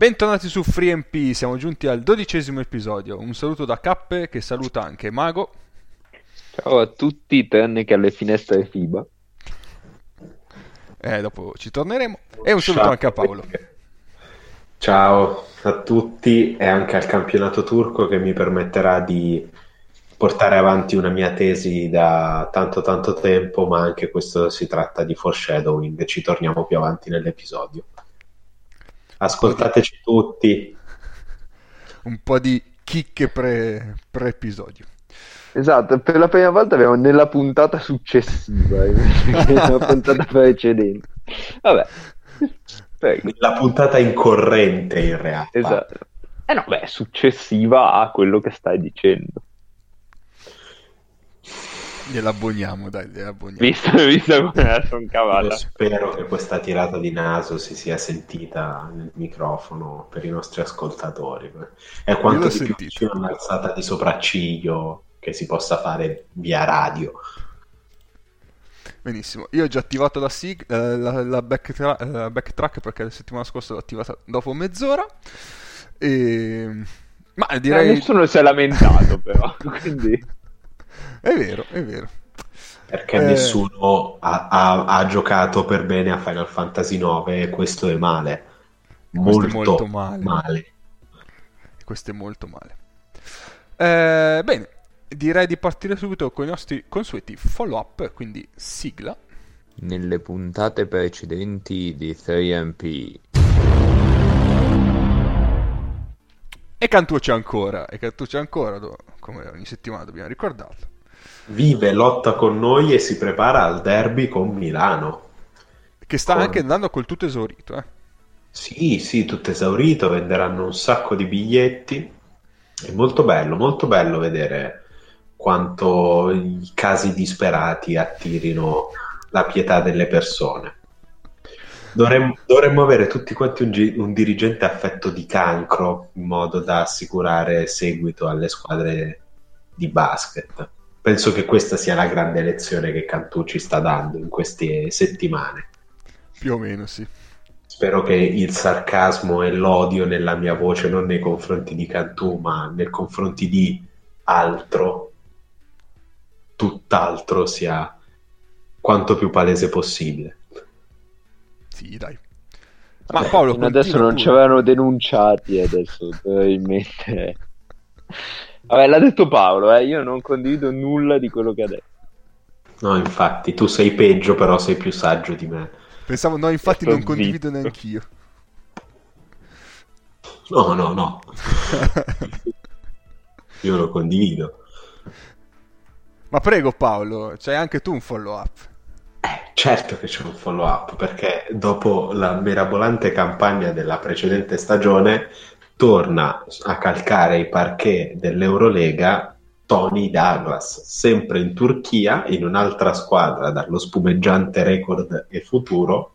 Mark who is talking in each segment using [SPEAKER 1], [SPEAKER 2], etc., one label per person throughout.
[SPEAKER 1] Bentornati su FreeMP, siamo giunti al dodicesimo episodio. Un saluto da Cappe che saluta anche Mago.
[SPEAKER 2] Ciao a tutti, tranne che alle finestre FIBA.
[SPEAKER 1] Eh, dopo ci torneremo. E un saluto Ciao. anche a Paolo.
[SPEAKER 3] Ciao a tutti e anche al campionato turco che mi permetterà di portare avanti una mia tesi da tanto tanto tempo, ma anche questo si tratta di foreshadowing, ci torniamo più avanti nell'episodio. Ascoltateci tutti.
[SPEAKER 1] Un po' di chicche pre, pre-episodio.
[SPEAKER 2] Esatto, per la prima volta abbiamo nella puntata successiva, nella puntata precedente. Vabbè.
[SPEAKER 3] Prego. La puntata incorrente in realtà.
[SPEAKER 2] Esatto. Eh no, beh, successiva a quello che stai dicendo.
[SPEAKER 1] Gliel'abboniamo, dai, gliel'abboniamo.
[SPEAKER 2] Visto, visto come sono cavalla.
[SPEAKER 3] spero che questa tirata di naso si sia sentita nel microfono per i nostri ascoltatori. È quanto di sentito. più un'alzata di sopracciglio che si possa fare via radio.
[SPEAKER 1] Benissimo, io ho già attivato la, sig- eh, la, la backtrack, eh, backtrack perché la settimana scorsa l'ho attivata dopo mezz'ora. E... Ma direi...
[SPEAKER 2] Eh, nessuno si è lamentato però, quindi...
[SPEAKER 1] È vero, è vero.
[SPEAKER 3] Perché eh... nessuno ha, ha, ha, giocato per bene a Final Fantasy IX e questo è male. Molto, è molto male. male.
[SPEAKER 1] Questo è molto male. Eh, bene, direi di partire subito con i nostri consueti follow up, quindi sigla.
[SPEAKER 2] Nelle puntate precedenti di 3MP.
[SPEAKER 1] E Cantu c'è ancora, e Cantu c'è ancora, come ogni settimana dobbiamo ricordarlo
[SPEAKER 3] vive, lotta con noi e si prepara al derby con Milano.
[SPEAKER 1] Che sta con... anche andando col tutto esaurito, eh?
[SPEAKER 3] Sì, sì, tutto esaurito, venderanno un sacco di biglietti. È molto bello, molto bello vedere quanto i casi disperati attirino la pietà delle persone. Dovremmo, dovremmo avere tutti quanti un, un, dirigente affetto di cancro in modo da assicurare seguito alle squadre di basket penso che questa sia la grande lezione che Cantù ci sta dando in queste settimane.
[SPEAKER 1] Più o meno, sì.
[SPEAKER 3] Spero che il sarcasmo e l'odio nella mia voce, non nei confronti di Cantù, ma nei confronti di altro, tutt'altro, sia quanto più palese possibile.
[SPEAKER 1] Sì, dai.
[SPEAKER 2] Ma Paolo, adesso non ci avevano denunciati, adesso probabilmente Vabbè, l'ha detto Paolo, eh? io non condivido nulla di quello che ha detto.
[SPEAKER 3] No, infatti, tu sei peggio, però sei più saggio di me.
[SPEAKER 1] Pensavo, no, infatti non condivido neanch'io.
[SPEAKER 3] No, no, no. io lo condivido.
[SPEAKER 1] Ma prego Paolo, c'hai anche tu un follow up.
[SPEAKER 3] Eh, certo che c'è un follow up, perché dopo la mirabolante campagna della precedente stagione torna a calcare i parquet dell'Eurolega Tony Douglas, sempre in Turchia, in un'altra squadra dallo spumeggiante record e futuro,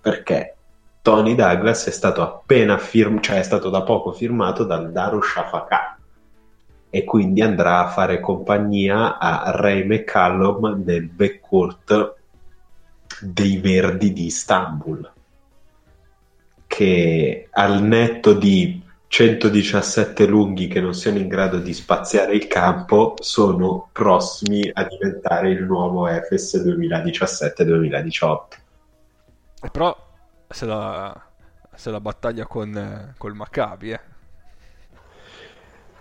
[SPEAKER 3] perché Tony Douglas è stato appena firmato, cioè è stato da poco firmato dal Darushafakat e quindi andrà a fare compagnia a Ray McCallum nel backcourt dei Verdi di Istanbul che al netto di 117 lunghi che non siano in grado di spaziare il campo sono prossimi a diventare il nuovo Efes 2017-2018.
[SPEAKER 1] E però se la, se la battaglia con col Maccabi, eh.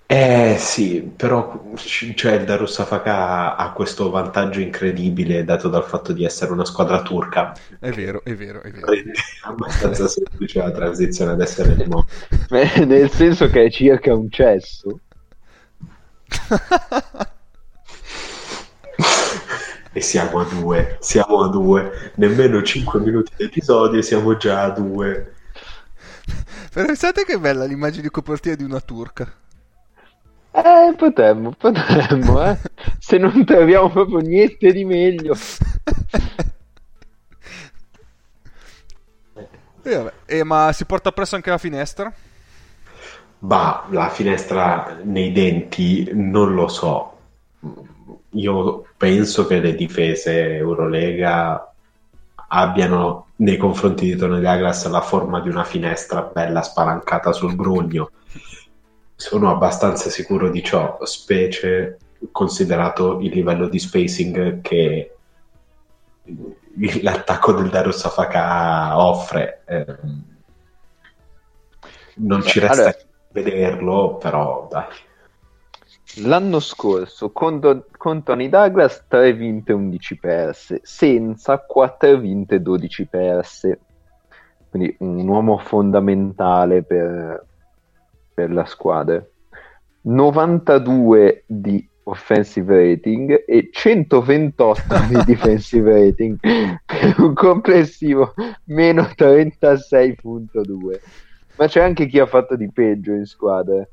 [SPEAKER 3] Eh sì, però cioè, il Darussafaka ha questo vantaggio incredibile dato dal fatto di essere una squadra turca.
[SPEAKER 1] È vero, è vero, è vero.
[SPEAKER 3] È abbastanza semplice la transizione ad essere di
[SPEAKER 2] Nel senso che è circa un cesso.
[SPEAKER 3] e siamo a due, siamo a due. Nemmeno 5 minuti di episodio e siamo già a due.
[SPEAKER 1] Pensate che bella l'immagine di copertina di una turca.
[SPEAKER 2] Eh, potremmo, potremmo, eh. Se non troviamo proprio niente di meglio.
[SPEAKER 1] E eh, ma si porta presso anche la finestra?
[SPEAKER 3] Bah, la finestra nei denti non lo so. Io penso che le difese Eurolega abbiano nei confronti di Tony Douglas la forma di una finestra bella spalancata sul grugno. Sono abbastanza sicuro di ciò, specie considerato il livello di spacing che l'attacco del Dario Safaka offre. Eh, non ci resta allora, vederlo, però dai.
[SPEAKER 2] L'anno scorso con, Do- con Tony Douglas 3 vinte 11 perse, senza 4 vinte 12 perse. Quindi un uomo fondamentale per, per la squadra. 92 di offensive rating e 128 di defensive rating per un complessivo meno 36.2 ma c'è anche chi ha fatto di peggio in squadra.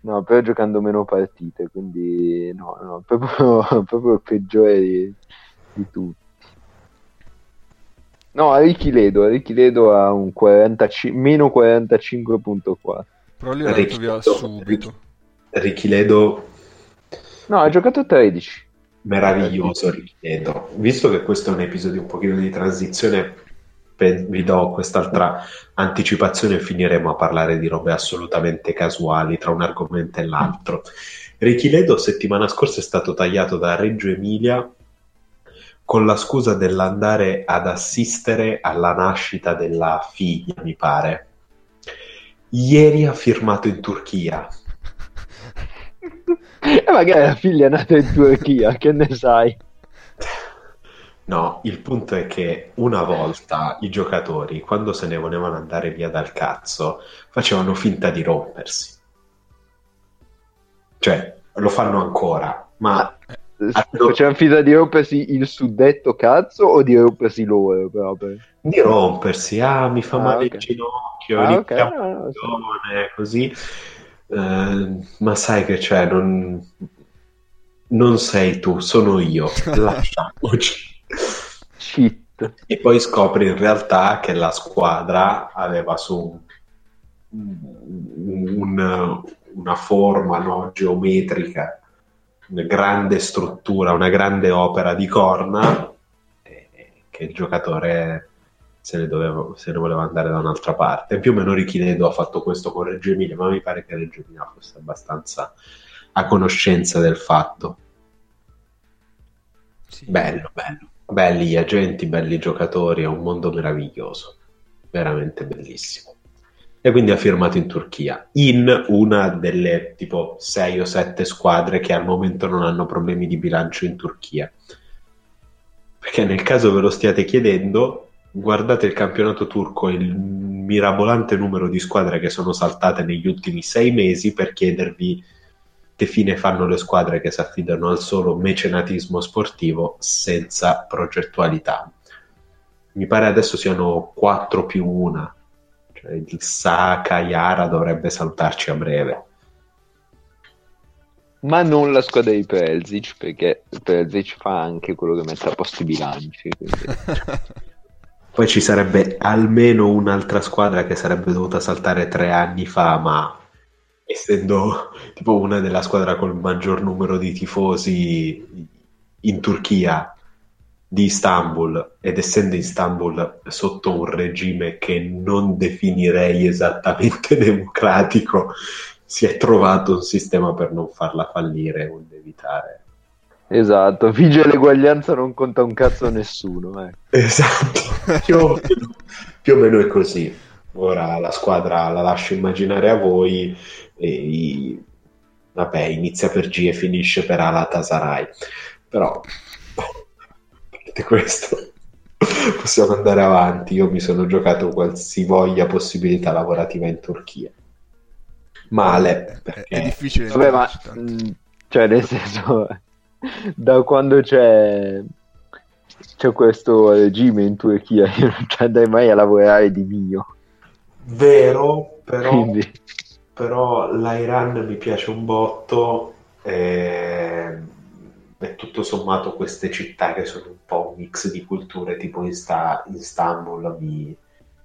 [SPEAKER 2] No però giocando meno partite quindi no, no proprio, proprio il peggiore di, di tutti. No Ricky Ledo Ricky Ledo ha un 45, meno 45.4
[SPEAKER 1] però lì l'ha detto via subito
[SPEAKER 3] Ricky Ledo
[SPEAKER 2] No, ha giocato 13.
[SPEAKER 3] Meraviglioso, richiedo. Visto che questo è un episodio un pochino di transizione, vi do quest'altra anticipazione e finiremo a parlare di robe assolutamente casuali tra un argomento e l'altro. Richiledo settimana scorsa è stato tagliato da Reggio Emilia con la scusa dell'andare ad assistere alla nascita della figlia, mi pare. Ieri ha firmato in Turchia
[SPEAKER 2] e magari la figlia è nata in Turchia, che ne sai?
[SPEAKER 3] No, il punto è che una volta i giocatori, quando se ne volevano andare via dal cazzo, facevano finta di rompersi. Cioè, lo fanno ancora, ma...
[SPEAKER 2] Ah, facevano finta di rompersi il suddetto cazzo o di rompersi loro proprio?
[SPEAKER 3] Di rompersi, ah, mi fa ah, male okay. il ginocchio, ah, okay. no, così eh, ma sai che c'è, non, non sei tu, sono io, lasciamoci.
[SPEAKER 2] Shit.
[SPEAKER 3] E poi scopri in realtà che la squadra aveva su un, una forma no, geometrica, grande struttura, una grande opera di corna che il giocatore se ne, doveva, se ne voleva andare da un'altra parte. Più o meno Richinedo ha fatto questo con Reggio Emilia, ma mi pare che Reggio Emilia fosse abbastanza a conoscenza del fatto. Sì. Bello, bello. Belli gli agenti, belli giocatori, è un mondo meraviglioso, veramente bellissimo. E quindi ha firmato in Turchia, in una delle tipo 6 o 7 squadre che al momento non hanno problemi di bilancio in Turchia. Perché nel caso ve lo stiate chiedendo, guardate il campionato turco il mirabolante numero di squadre che sono saltate negli ultimi sei mesi per chiedervi che fine fanno le squadre che si affidano al solo mecenatismo sportivo senza progettualità. Mi pare adesso siano 4 più 1, cioè il Saka Yara dovrebbe saltarci a breve.
[SPEAKER 2] Ma non la squadra di Pelzic, perché Pelzic fa anche quello che mette a posto i bilanci. Quindi...
[SPEAKER 3] Poi ci sarebbe almeno un'altra squadra che sarebbe dovuta saltare tre anni fa, ma essendo tipo una della squadra col maggior numero di tifosi in Turchia di Istanbul ed essendo Istanbul sotto un regime che non definirei esattamente democratico, si è trovato un sistema per non farla fallire o evitare
[SPEAKER 2] Esatto, vige l'eguaglianza non conta un cazzo a nessuno. Eh.
[SPEAKER 3] Esatto, più o, meno, più o, meno, è così. Ora la squadra la lascio immaginare a voi. E, vabbè, inizia per G e finisce per Alatasaray. Però, parte questo, possiamo andare avanti. Io mi sono giocato qualsivoglia possibilità lavorativa in Turchia. Male, perché...
[SPEAKER 1] È difficile.
[SPEAKER 2] Vabbè, ma... Cioè, nel senso da quando c'è, c'è questo regime in Turchia io non ci andrei mai a lavorare di mio.
[SPEAKER 3] Vero, però, Quindi. però l'Iran mi piace un botto e, e, tutto sommato queste città che sono un po' un mix di culture tipo Istanbul mi,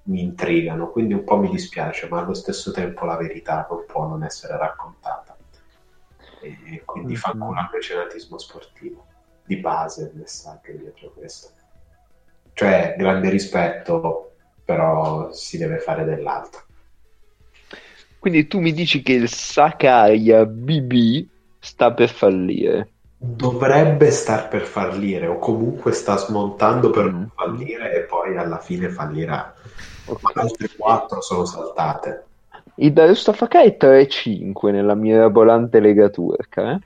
[SPEAKER 3] mi intrigano, quindi un po' mi dispiace, ma allo stesso tempo la verità non può non essere raccontata e quindi mm-hmm. fa ancora il mecenatismo sportivo di base il messaggio dietro questo cioè grande rispetto però si deve fare dell'altro.
[SPEAKER 2] Quindi tu mi dici che il Sakarya BB sta per fallire.
[SPEAKER 3] Dovrebbe star per fallire o comunque sta smontando per
[SPEAKER 2] Mm.
[SPEAKER 3] non fallire e poi alla fine fallirà. Ma altre quattro sono saltate.
[SPEAKER 2] Il Darustafaka è 3-5 nella mirabolante lega turca. Eh?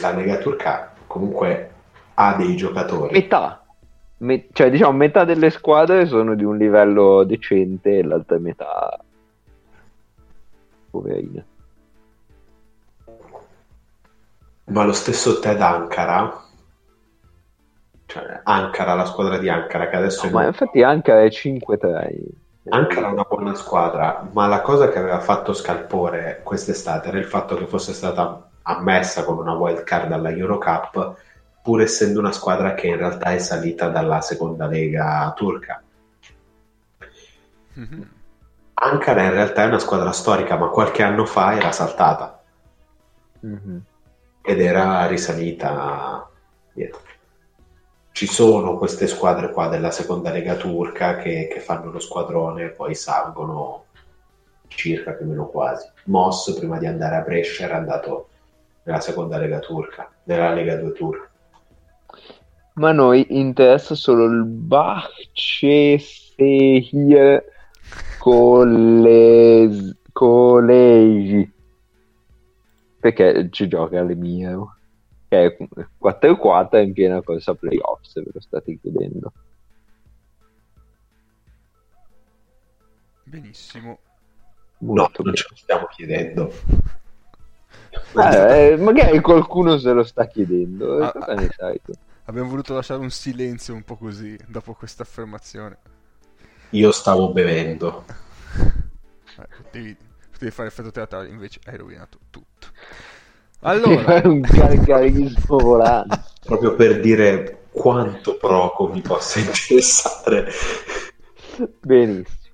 [SPEAKER 3] La Lega Turca comunque ha dei giocatori.
[SPEAKER 2] Metà. Me- cioè, diciamo, metà delle squadre sono di un livello decente e l'altra metà poverina.
[SPEAKER 3] Ma lo stesso Ted Ankara, cioè Ankara, la squadra di Ankara, che adesso è
[SPEAKER 2] Ma infatti Ankara è 5-3.
[SPEAKER 3] Ankara è una buona squadra, ma la cosa che aveva fatto scalpore quest'estate era il fatto che fosse stata ammessa con una wild card alla Eurocup, pur essendo una squadra che in realtà è salita dalla seconda lega turca.
[SPEAKER 1] Mhm.
[SPEAKER 3] Ankara in realtà è una squadra storica, ma qualche anno fa era saltata
[SPEAKER 2] Mhm.
[SPEAKER 3] Ed era risalita dietro. Ci sono queste squadre qua della seconda lega turca che, che fanno lo squadrone e poi salgono circa più o meno quasi. Moss prima di andare a Brescia era andato nella seconda lega turca, nella lega 2 turca.
[SPEAKER 2] Ma a noi interessa solo il Bahçeşehir College, Collegi perché ci gioca all'Emiro che è 4-4 in piena corsa playoff se ve lo state chiedendo
[SPEAKER 1] Benissimo.
[SPEAKER 3] No, non ce lo stiamo chiedendo.
[SPEAKER 2] Eh, magari qualcuno se lo sta chiedendo
[SPEAKER 1] Ah,
[SPEAKER 2] cosa
[SPEAKER 1] ah.
[SPEAKER 2] ne sai tu?
[SPEAKER 1] Abbiamo voluto lasciare un silenzio un po' così dopo questa affermazione.
[SPEAKER 3] Io stavo bevendo.
[SPEAKER 1] Eh, potevi, potevi fare effetto teatrale, invece hai rovinato tutto.
[SPEAKER 2] È
[SPEAKER 1] Allora,
[SPEAKER 2] un gargarismo volante
[SPEAKER 3] Proprio per dire quanto Proco mi possa interessare.
[SPEAKER 2] benissimo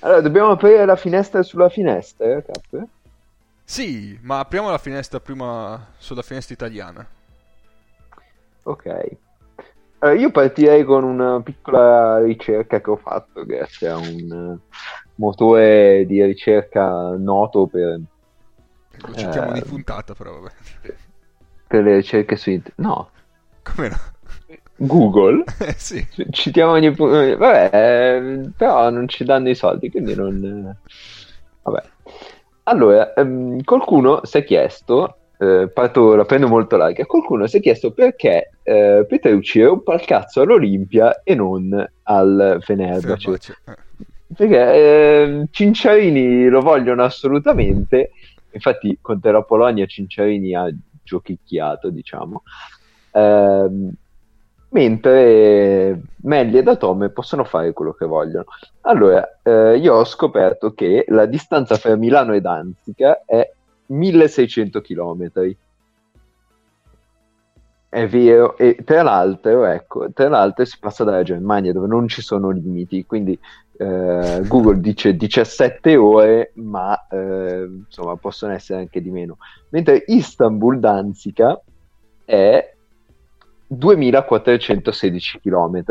[SPEAKER 2] allora dobbiamo aprire la finestra sulla finestra eh, Cap?
[SPEAKER 1] sì, ma apriamo la finestra prima sulla finestra italiana.
[SPEAKER 2] Ok. Allora, io partirei con una piccola ricerca che ho fatto grazie a un motore di ricerca noto per,
[SPEAKER 1] Lo citiamo
[SPEAKER 2] Eh.
[SPEAKER 1] di puntata, però vabbè.
[SPEAKER 2] per le ricerche su internet. No,
[SPEAKER 1] Come no?
[SPEAKER 2] Google.
[SPEAKER 1] Eh, sì.
[SPEAKER 2] Citiamo ogni eh, Vabbè, eh, però non ci danno i soldi, quindi non... eh, Vabbè. Allora, ehm, qualcuno si è chiesto, eh, parto, la prendo molto larga, qualcuno si è chiesto perché eh, Petrucci rompa il cazzo all'Olimpia e non al Fenerbahce.
[SPEAKER 1] Fenerbahce. Eh.
[SPEAKER 2] Perché eh, Cinciarini lo vogliono assolutamente, infatti contro la Polonia Cinciarini ha giochicchiato, diciamo, Ehm, mentre Melli e Datome possono fare quello che vogliono. Allora, eh, io ho scoperto che la distanza fra Milano e Danzica è 1600 km. È vero, e tra l'altro, ecco, tra l'altro si passa dalla Germania dove non ci sono limiti, quindi eh, Google dice 17 ore, ma eh, insomma possono essere anche di meno. Mentre Istanbul-Danzica è 2416 km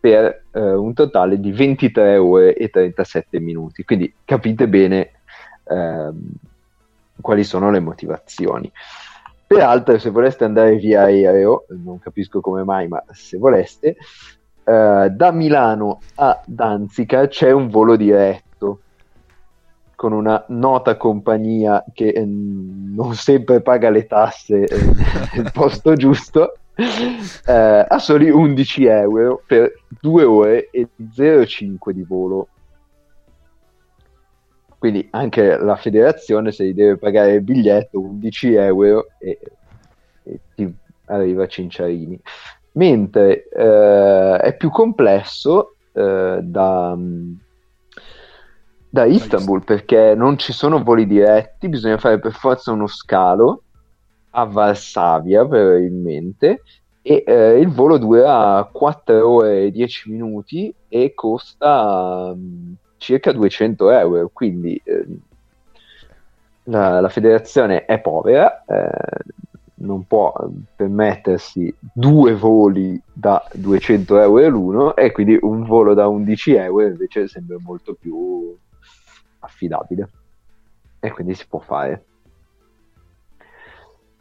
[SPEAKER 2] per eh, un totale di 23 ore e 37 minuti. Quindi capite bene ehm, quali sono le motivazioni. Peraltro, se voleste andare via aereo, non capisco come mai, ma se voleste, eh, da Milano a Danzica c'è un volo diretto con una nota compagnia che eh, non sempre paga le tasse eh, nel posto giusto eh, a soli 11 euro per 2 ore e 0,5 di volo quindi anche la federazione se gli deve pagare il biglietto 11 euro e, e ti arriva Cinciarini mentre eh, è più complesso eh, da, da Istanbul perché non ci sono voli diretti, bisogna fare per forza uno scalo a Varsavia probabilmente e eh, il volo dura 4 ore e 10 minuti e costa um, circa 200 euro quindi eh, la, la, federazione è povera eh, non può permettersi due voli da 200 euro l'uno e quindi un volo da 11 euro invece sembra molto più affidabile e quindi si può fare.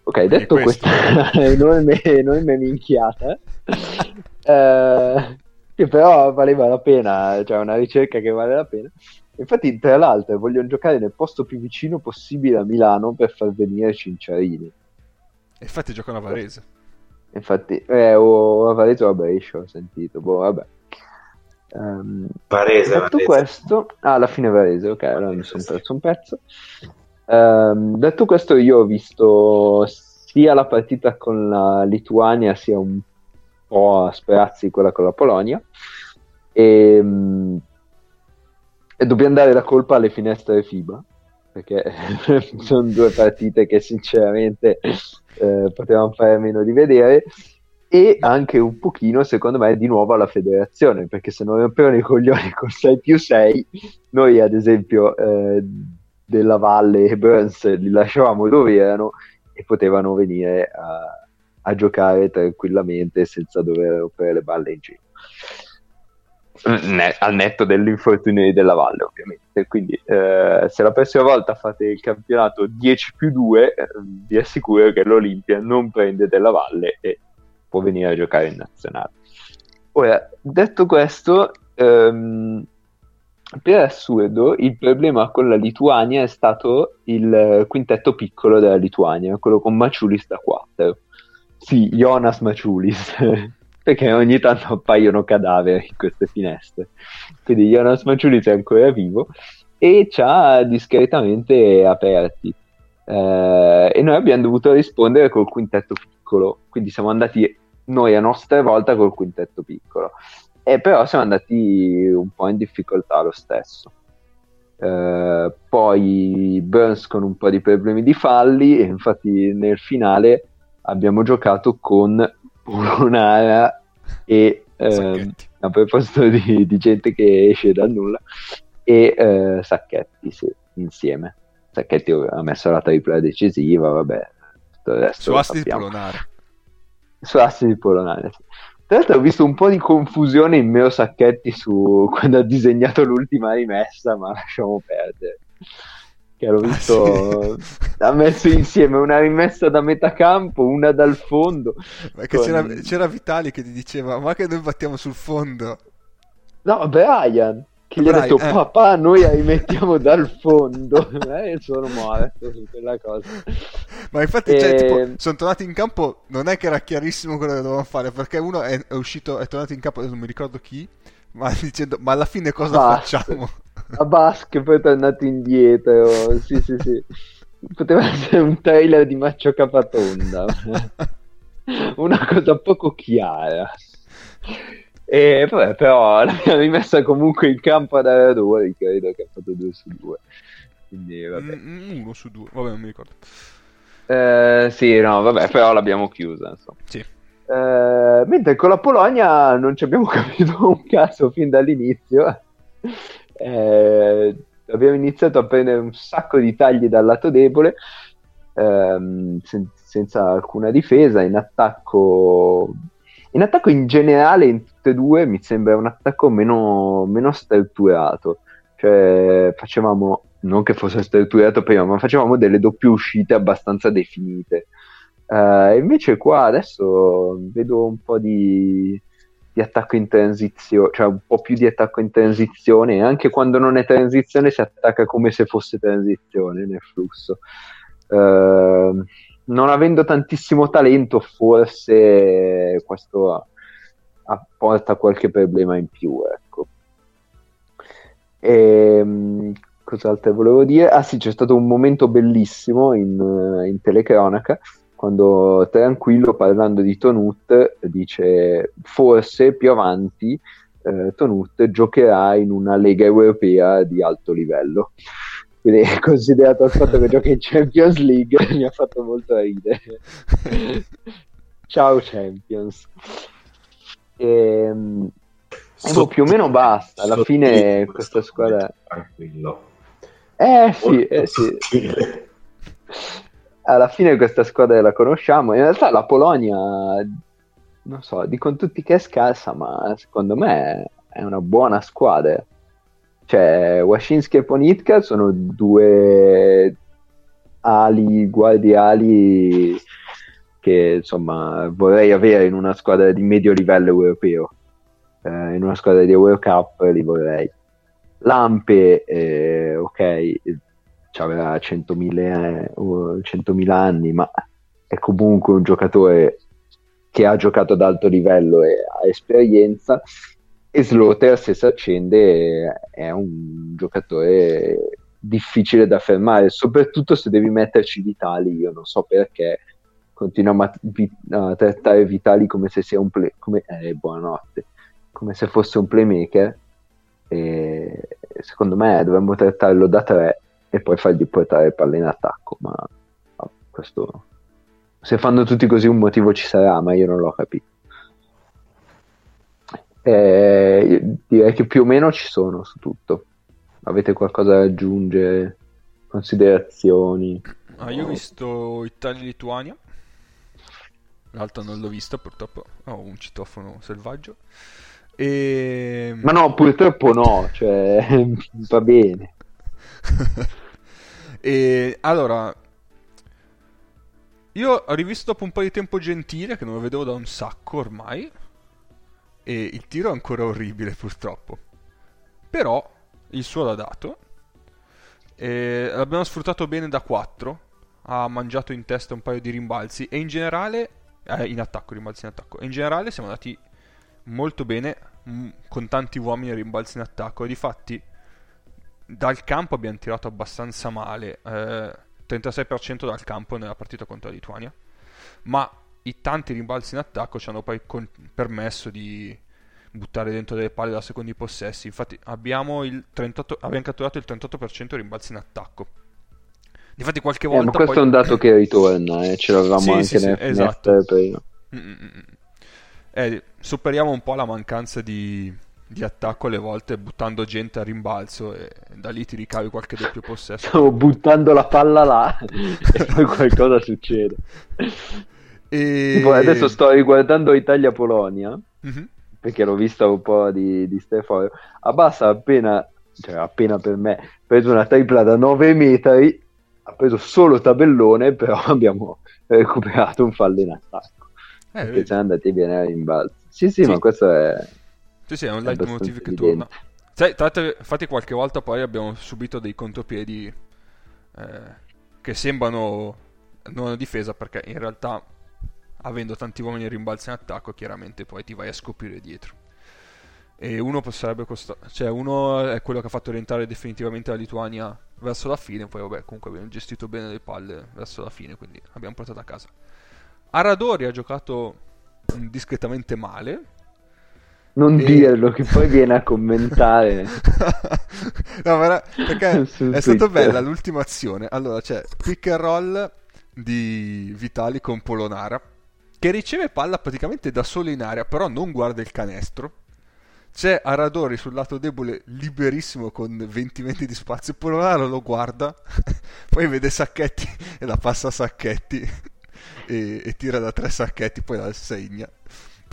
[SPEAKER 2] Ok, detto
[SPEAKER 1] questo.
[SPEAKER 2] questa enorme, enorme minchiata, eh, che però valeva la pena, cioè una ricerca che vale la pena. Infatti, tra l'altro, vogliono giocare nel posto più vicino possibile a Milano per far venire Cinciarini.
[SPEAKER 1] Infatti giocano a Varese.
[SPEAKER 2] Infatti, eh, o a Varese o a Brescia ho sentito, boh, vabbè. Um,
[SPEAKER 3] Varese,
[SPEAKER 2] detto
[SPEAKER 3] Varese.
[SPEAKER 2] questo, ah, alla fine Varese, ok, allora mi sono perso un pezzo. Ehm, detto questo, io ho visto sia la partita con la Lituania sia un po' a sprazzi quella con la Polonia. E, mm, e dobbiamo dare la colpa alle finestre FIBA perché sono due partite che sinceramente eh, potevamo fare a meno di vedere e anche un pochino secondo me di nuovo alla federazione perché se non rompevano i coglioni con 6 più 6 noi ad esempio eh, della Valle e Burns li lasciavamo dove erano e potevano venire a, a giocare tranquillamente senza dover rompere le balle in giro. Ne- al netto dell'infortunio della Valle ovviamente. Quindi eh, se la prossima volta fate il campionato 10 più 2 eh, vi assicuro che l'Olimpia non prende della Valle e può venire a giocare in nazionale. Ora detto questo ehm, per assurdo il problema con la Lituania è stato il eh, quintetto piccolo della Lituania quello con Maciulis da 4 sì, Jonas Maciulis perché ogni tanto appaiono cadaveri in queste finestre. Quindi Jonas Manciulis è ancora vivo e ci ha discretamente aperti. Eh, e noi abbiamo dovuto rispondere col quintetto piccolo, quindi siamo andati noi a nostra volta col quintetto piccolo. E però siamo andati un po' in difficoltà lo stesso. Eh, poi Burns con un po' di problemi di falli, e infatti nel finale abbiamo giocato con Polonara e ehm, a proposito di, di gente che esce dal nulla e eh, Sacchetti sì, insieme Sacchetti ha messo la tripla decisiva vabbè tutto il resto
[SPEAKER 1] Su assi di. Polonare.
[SPEAKER 2] su assi di Polonara sì. tra l'altro ho visto un po' di confusione in Meo Sacchetti su quando ha disegnato l'ultima rimessa ma lasciamo perdere che l'ho
[SPEAKER 1] Ah,
[SPEAKER 2] visto
[SPEAKER 1] sì.
[SPEAKER 2] ha messo insieme una rimessa da metà campo una dal fondo
[SPEAKER 1] Perché
[SPEAKER 2] con-
[SPEAKER 1] c'era, c'era Vitali che ti diceva: Ma che noi battiamo sul fondo.
[SPEAKER 2] No, Brian, che gli ha
[SPEAKER 1] Brian,
[SPEAKER 2] detto
[SPEAKER 1] eh.
[SPEAKER 2] papà noi rimettiamo dal fondo. Eh, sono morto su quella cosa.
[SPEAKER 1] Ma infatti, cioè,
[SPEAKER 2] E-
[SPEAKER 1] tipo, sono tornati in campo. Non è che era chiarissimo quello che dovevano fare. Perché uno è, è uscito, è tornato in campo, non mi ricordo chi. Ma dicendo: Ma alla fine cosa
[SPEAKER 2] Basta.
[SPEAKER 1] facciamo?
[SPEAKER 2] A Basque poi è tornato indietro. Sì, sì, sì. Poteva essere un trailer di Maccio Capatonda. Una cosa poco chiara. E vabbè, però l'abbiamo rimessa comunque in campo ad Aradori, credo che ha fatto 2 su 2. Quindi vabbè.
[SPEAKER 1] Mm, uno su due, vabbè, non mi ricordo.
[SPEAKER 2] Eh, sì, no, vabbè, però l'abbiamo chiusa, insomma.
[SPEAKER 1] Sì.
[SPEAKER 2] Eh, mentre con la Polonia non ci abbiamo capito un cazzo fin dall'inizio. Eh, abbiamo iniziato a prendere un sacco di tagli dal lato debole, ehm, sen- senza alcuna difesa. In attacco, in attacco in generale, in tutte e due, mi sembra un attacco meno, meno strutturato. Cioè, facevamo, non che fosse strutturato prima, ma facevamo delle doppie uscite abbastanza definite. Eh, invece qua adesso vedo un po' di, di attacco in transizione, cioè un po' più di attacco in transizione, anche quando non è transizione si attacca come se fosse transizione nel flusso. Eh, non avendo tantissimo talento, forse questo apporta qualche problema in più, ecco. E, cos'altro volevo dire? Ah sì, c'è stato un momento bellissimo in, in telecronaca quando Tranquillo parlando di Tonut dice forse più avanti eh, Tonut giocherà in una lega europea di alto livello. Quindi considerato il fatto che gioca in Champions League mi ha fatto molto ridere. Ciao Champions. Ehm, ecco, più o meno basta. Alla fine questa squadra...
[SPEAKER 3] Tranquillo.
[SPEAKER 2] Eh sì, eh sì. Alla fine questa squadra la conosciamo. In realtà la Polonia, non so, dicono tutti che è scarsa, ma secondo me è una buona squadra. Cioè, Wasinski e Ponitka sono due ali, guardiali che insomma vorrei avere in una squadra di medio livello europeo. Eh, in una squadra di Eurocup li vorrei. Lampe, eh, ok, aveva 100.000, eh, 100.000 anni, ma è comunque un giocatore che ha giocato ad alto livello e ha esperienza. E Slaughter, se si accende, è un giocatore difficile da fermare, soprattutto se devi metterci Vitali. Io non so perché continuiamo a, a trattare Vitali come se sia un play, come, eh, buonanotte, come se fosse un playmaker. E secondo me dovremmo trattarlo da tre e poi fargli portare palle in attacco. Ma questo, se fanno tutti così, un motivo ci sarà, ma io non l'ho capito. Eh, direi che più o meno ci sono su tutto. Avete qualcosa da aggiungere? Considerazioni?
[SPEAKER 1] Ah, io ho visto Italia-Lituania. L'altro non l'ho visto, purtroppo ho un citofono selvaggio. E...
[SPEAKER 2] Ma no, purtroppo no, cioè va bene.
[SPEAKER 1] e allora, io ho rivisto dopo un po' di tempo Gentile, che non lo vedevo da un sacco ormai, e il tiro è ancora orribile purtroppo. Però il suo l'ha dato, e l'abbiamo sfruttato bene da 4, ha mangiato in testa un paio di rimbalzi e in generale, eh, in attacco, rimbalzi in attacco, e in generale siamo andati molto bene m- con tanti uomini a rimbalzi in attacco. E difatti dal campo abbiamo tirato abbastanza male, eh, 36% dal campo nella partita contro la Lituania, ma i tanti rimbalzi in attacco ci hanno poi con- permesso di buttare dentro delle palle da secondi possessi. Infatti abbiamo, il 38, abbiamo catturato il 38% rimbalzi in attacco. Infatti qualche volta... Eh,
[SPEAKER 2] ma questo poi... è un dato che ritorna, eh. ce l'avevamo sì, anche sì, nel sì, esatto. prima.
[SPEAKER 1] Mm-mm. Eh, superiamo un po' la mancanza di, di attacco alle volte buttando gente a rimbalzo e da lì ti ricavi qualche doppio possesso.
[SPEAKER 2] Stavo buttando la palla là e poi qualcosa succede. E... Tipo, adesso sto riguardando Italia-Polonia mm-hmm. perché l'ho vista un po' di, di Stefano. Abbassa appena, cioè appena per me, ha preso una tripla da 9 metri, ha preso solo tabellone, però abbiamo recuperato un fallo in attacco. Eh, perché siamo andati bene a rimbalzo. Sì, sì, sì, ma questo è
[SPEAKER 1] sì, sì, è un leitmotiv che torna. Sai, tra l'altro, infatti qualche volta poi abbiamo subito dei contropiedi eh, che sembrano non una difesa perché in realtà avendo tanti uomini rimbalzi in attacco chiaramente poi ti vai a scoprire dietro. E uno sarebbe costa- cioè uno è quello che ha fatto orientare definitivamente la Lituania verso la fine, poi vabbè comunque abbiamo gestito bene le palle verso la fine, quindi abbiamo portato a casa. Aradori ha giocato discretamente male,
[SPEAKER 2] non e... dirlo che poi viene a commentare.
[SPEAKER 1] no, ma perché è stata bella l'ultima azione. Allora c'è pick and roll di Vitali con Polonara che riceve palla praticamente da solo in aria, però non guarda il canestro. C'è Aradori sul lato debole liberissimo con 20 metri di spazio. Polonara lo guarda, poi vede Sacchetti e la passa a Sacchetti e, e tira da tre Sacchetti, poi la segna.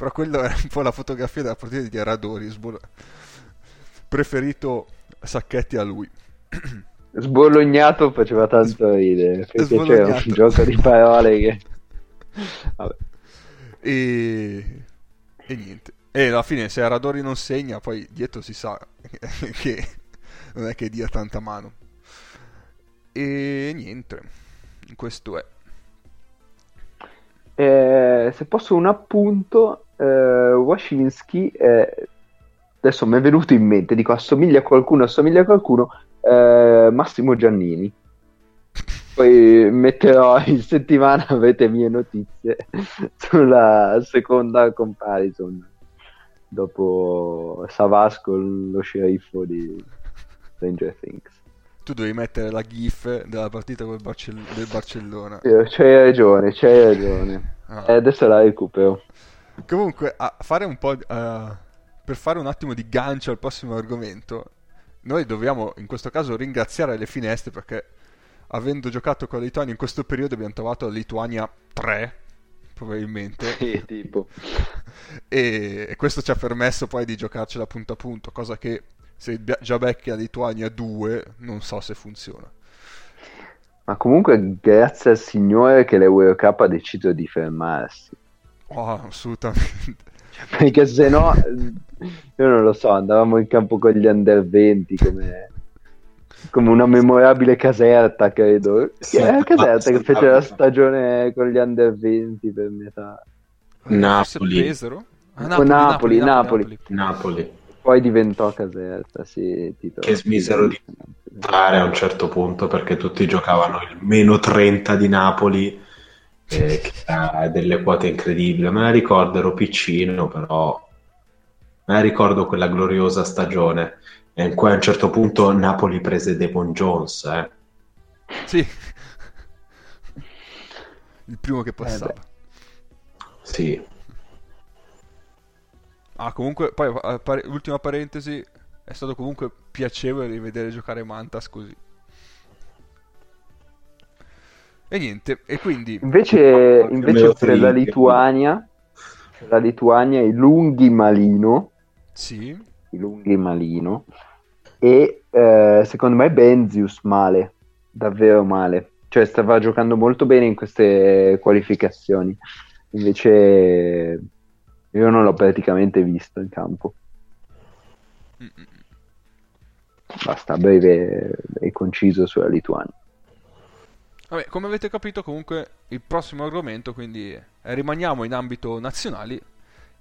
[SPEAKER 1] Però quello è un po' la fotografia della partita di Aradori. Sbol... Preferito Sacchetti a lui.
[SPEAKER 2] Sbolognato faceva tanto ridere perché c'era un gioco di parole che.
[SPEAKER 1] E... e niente. E alla fine se Aradori non segna, poi dietro si sa che non è che dia tanta mano. E niente, questo è.
[SPEAKER 2] Eh, se posso un appunto, eh, Wasinski, eh, adesso mi è venuto in mente, dico assomiglia a qualcuno, assomiglia a qualcuno, eh, Massimo Giannini. Poi metterò in settimana, avete mie notizie sulla seconda comparison dopo Savasco, lo sceriffo di Stranger Things.
[SPEAKER 1] Tu devi mettere la gif della partita Barcell- del Barcellona.
[SPEAKER 2] C'hai ragione, c'hai ragione. Ah. Eh, adesso la recupero.
[SPEAKER 1] Comunque, a fare un po'. Uh, per fare un attimo di gancio al prossimo argomento, noi dobbiamo in questo caso ringraziare le finestre perché avendo giocato con la Lituania in questo periodo abbiamo trovato la Lituania 3 probabilmente
[SPEAKER 2] Sì, tipo.
[SPEAKER 1] e, e questo ci ha permesso poi di giocarcela punto a punto cosa che se già becchi la Lituania 2 non so se funziona
[SPEAKER 2] Ma comunque grazie al Signore che l'Eurocup ha deciso di fermarsi.
[SPEAKER 1] Oh, assolutamente
[SPEAKER 2] Perché se no, io non lo so, andavamo in campo con gli under 20 come, come una memorabile caserta, credo.
[SPEAKER 3] Sì,
[SPEAKER 2] Era caserta
[SPEAKER 3] ma-
[SPEAKER 2] che fece la stagione con gli under 20 per metà.
[SPEAKER 1] Forse
[SPEAKER 3] Napoli.
[SPEAKER 1] Pesaro? Ah,
[SPEAKER 2] Napoli, Napoli, Napoli.
[SPEAKER 3] Napoli
[SPEAKER 2] Poi diventò caserta, sì. titolo.
[SPEAKER 3] Che smisero di fare a un certo punto perché tutti giocavano il meno 30 di Napoli eh, che ha delle quote incredibili me la ricordo ero piccino però me la ricordo quella gloriosa stagione in cui a un certo punto Napoli prese Devon Jones eh.
[SPEAKER 1] sì il primo che passava
[SPEAKER 2] beh.
[SPEAKER 3] sì
[SPEAKER 1] Ah, comunque, poi, eh, ultima parentesi, è stato comunque piacevole rivedere giocare Mantas così. E niente, e quindi...
[SPEAKER 2] Invece, invece per la. Lituania, la Lituania i lunghi Malino,
[SPEAKER 1] Sì,
[SPEAKER 2] i lunghi Malino e eh, secondo me Benzius male, davvero male. Cioè stava giocando molto bene in queste qualificazioni. Invece io non l'ho praticamente visto in campo.
[SPEAKER 1] Mm, mm, mm.
[SPEAKER 2] Basta, breve e conciso sulla Lituania.
[SPEAKER 1] Vabbè, come avete capito comunque il prossimo argomento, quindi eh, rimaniamo in ambito nazionali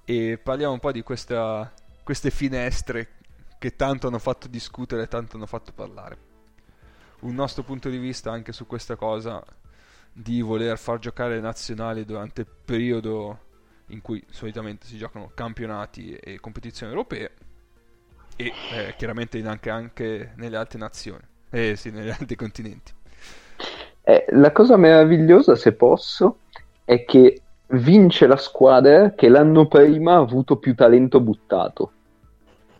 [SPEAKER 1] e parliamo un po' di questa- queste finestre che tanto hanno fatto discutere tanto hanno fatto parlare. Un nostro punto di vista anche su questa cosa di voler far giocare le nazionali durante il periodo in cui solitamente si giocano campionati e competizioni europee e eh, chiaramente anche, anche nelle altre nazioni, eh sì, negli altri continenti.
[SPEAKER 2] Eh, la cosa meravigliosa, se posso, è che vince la squadra che l'anno prima ha avuto più talento buttato.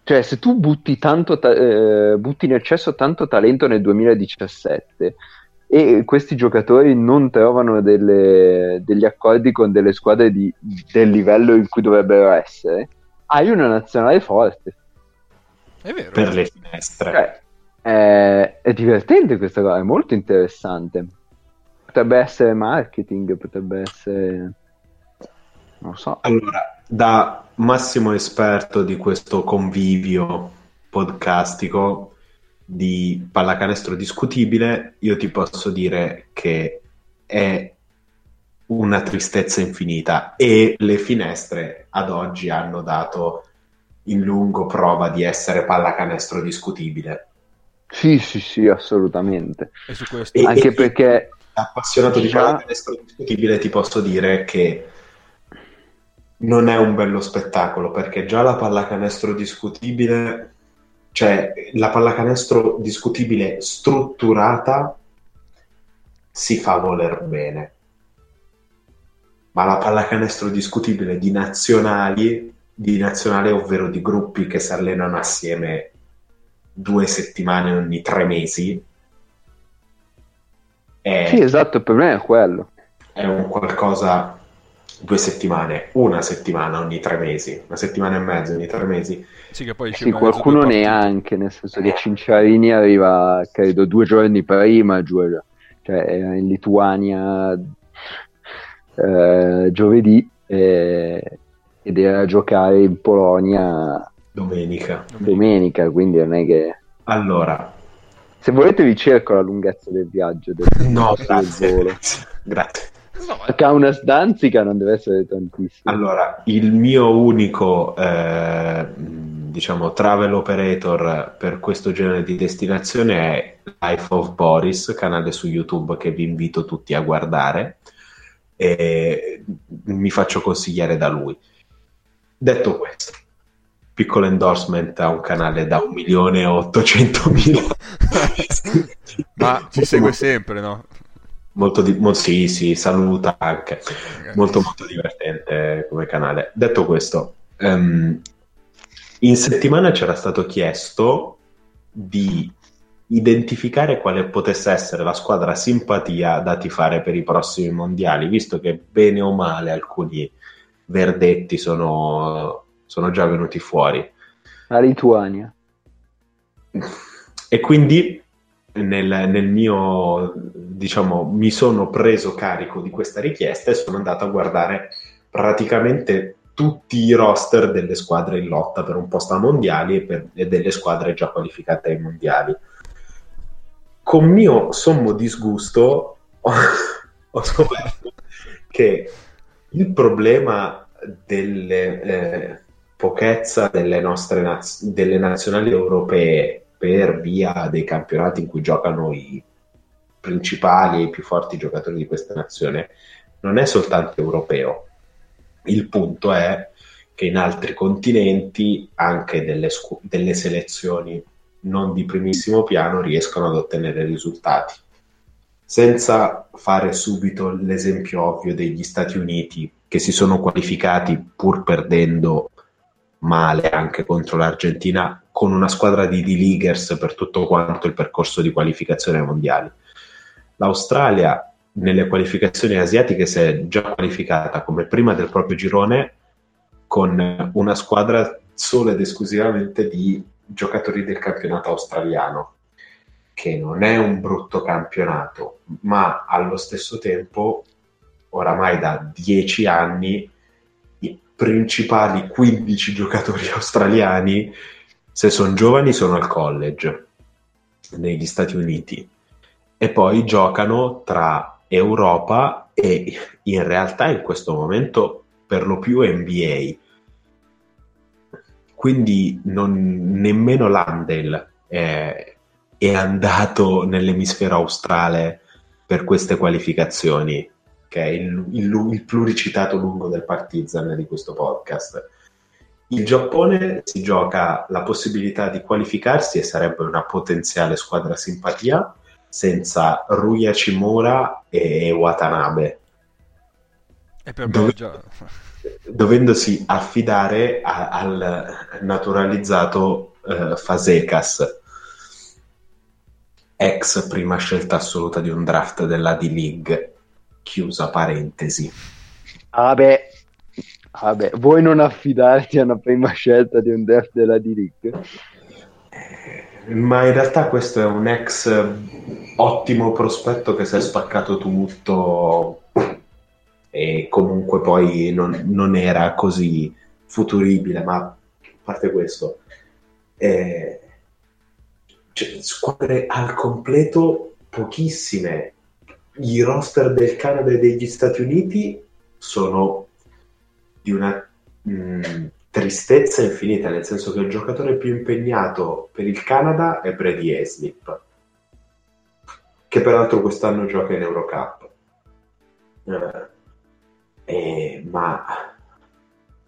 [SPEAKER 2] Cioè, se tu butti, tanto ta- eh, butti in eccesso tanto talento nel 2017 e questi giocatori non trovano delle- degli accordi con delle squadre di- del livello in cui dovrebbero essere, hai una nazionale forte.
[SPEAKER 1] È vero.
[SPEAKER 3] per le finestre
[SPEAKER 2] Cioè, è, è divertente questa cosa, è molto interessante. Potrebbe essere marketing, potrebbe essere... non so.
[SPEAKER 3] Allora, da massimo esperto di questo convivio podcastico di pallacanestro discutibile, io ti posso dire che è una tristezza infinita e le finestre ad oggi hanno dato in lungo prova di essere pallacanestro discutibile.
[SPEAKER 2] Sì, sì, sì, assolutamente.
[SPEAKER 1] E su questo
[SPEAKER 3] E-
[SPEAKER 2] Anche
[SPEAKER 3] e-
[SPEAKER 2] perché
[SPEAKER 3] appassionato di
[SPEAKER 2] Già.
[SPEAKER 3] pallacanestro discutibile ti posso dire che non è un bello spettacolo perché già la pallacanestro discutibile cioè la pallacanestro discutibile strutturata si fa voler bene ma la pallacanestro discutibile di nazionali di nazionale ovvero di gruppi che si allenano assieme due settimane ogni tre mesi è,
[SPEAKER 2] sì, esatto, il problema è quello.
[SPEAKER 3] è un qualcosa due settimane, una settimana ogni tre mesi, una settimana e mezza ogni tre mesi.
[SPEAKER 1] Sì, che poi
[SPEAKER 2] Sì, qualcuno neanche, nel senso che Cinciarini arriva, credo, due giorni prima, giù- cioè era in Lituania eh, giovedì eh, ed era a giocare in Polonia
[SPEAKER 3] Domenica.
[SPEAKER 2] domenica, quindi non è che...
[SPEAKER 3] Allora,
[SPEAKER 2] Se volete vi cerco la lunghezza del viaggio, del,
[SPEAKER 3] no,
[SPEAKER 2] del
[SPEAKER 3] grazie.
[SPEAKER 2] volo.
[SPEAKER 3] grazie.
[SPEAKER 1] No, ma-
[SPEAKER 2] A Kaunas Danzica non deve essere tantissimo.
[SPEAKER 3] Allora, il mio unico, eh, diciamo, travel operator per questo genere di destinazione è Life of Boris, canale su YouTube che vi invito tutti a guardare. E mi faccio consigliare da lui. Detto questo, piccolo endorsement a un canale da 1 milione e 800 mila.
[SPEAKER 1] Ma ci segue sempre, no?
[SPEAKER 3] Molto di- mo- sì, sì, saluta anche.
[SPEAKER 1] Ok.
[SPEAKER 3] Molto molto divertente come canale. Detto questo, ehm, in settimana c'era stato chiesto di identificare quale potesse essere la squadra simpatia da tifare per i prossimi mondiali, visto che bene o male alcuni verdetti sono, sono già venuti fuori.
[SPEAKER 2] La Lituania.
[SPEAKER 3] E quindi nel, nel, mio, diciamo, mi sono preso carico di questa richiesta e sono andato a guardare praticamente tutti i roster delle squadre in lotta per un posto a mondiali e, per, e delle squadre già qualificate ai mondiali con mio sommo disgusto ho, ho scoperto che il problema delle eh, pochezza delle nostre naz- delle nazionali europee per via dei campionati in cui giocano i principali e i più forti giocatori di questa nazione non è soltanto europeo. Il punto è che in altri continenti anche delle, scu- delle selezioni non di primissimo piano riescono ad ottenere risultati. Senza fare subito l'esempio ovvio degli Stati Uniti che si sono qualificati pur perdendo male anche contro l'Argentina con una squadra di D-Leaguers per tutto quanto il percorso di qualificazione ai mondiali. L'Australia nelle qualificazioni asiatiche si è già qualificata come prima del proprio girone con una squadra solo ed esclusivamente di giocatori del campionato australiano, che non è un brutto campionato, ma allo stesso tempo, oramai da dieci anni, principali 15 giocatori australiani, se sono giovani, sono al college negli Stati Uniti. E poi giocano tra Europa e in realtà in questo momento per lo più NBA quindi non, nemmeno Landale è, è andato nell'emisfero australe per queste qualificazioni, che è il, il, il, pluricitato lungo del Partizan di questo podcast. Il Giappone si gioca la possibilità di qualificarsi e sarebbe una potenziale squadra simpatia senza Ruya Chimura e Watanabe.
[SPEAKER 1] E per Dove... già
[SPEAKER 3] dovendosi affidare a, al naturalizzato uh, Fasekas, ex prima scelta assoluta di un draft della D-League, chiusa parentesi.
[SPEAKER 2] Vabbè, vabbè, vuoi non affidarti a una prima scelta di un draft della D-League?
[SPEAKER 3] Eh, ma in realtà questo è un ex ottimo prospetto che si è spaccato tutto e comunque poi non, non era così futuribile, ma a parte questo, eh, cioè, squadre al completo pochissime. I roster del Canada e degli Stati Uniti sono di una mh, mm, tristezza infinita, nel senso che il giocatore più impegnato per il Canada è Brady Eslip, che peraltro quest'anno gioca in Eurocup. Eh, eh, ma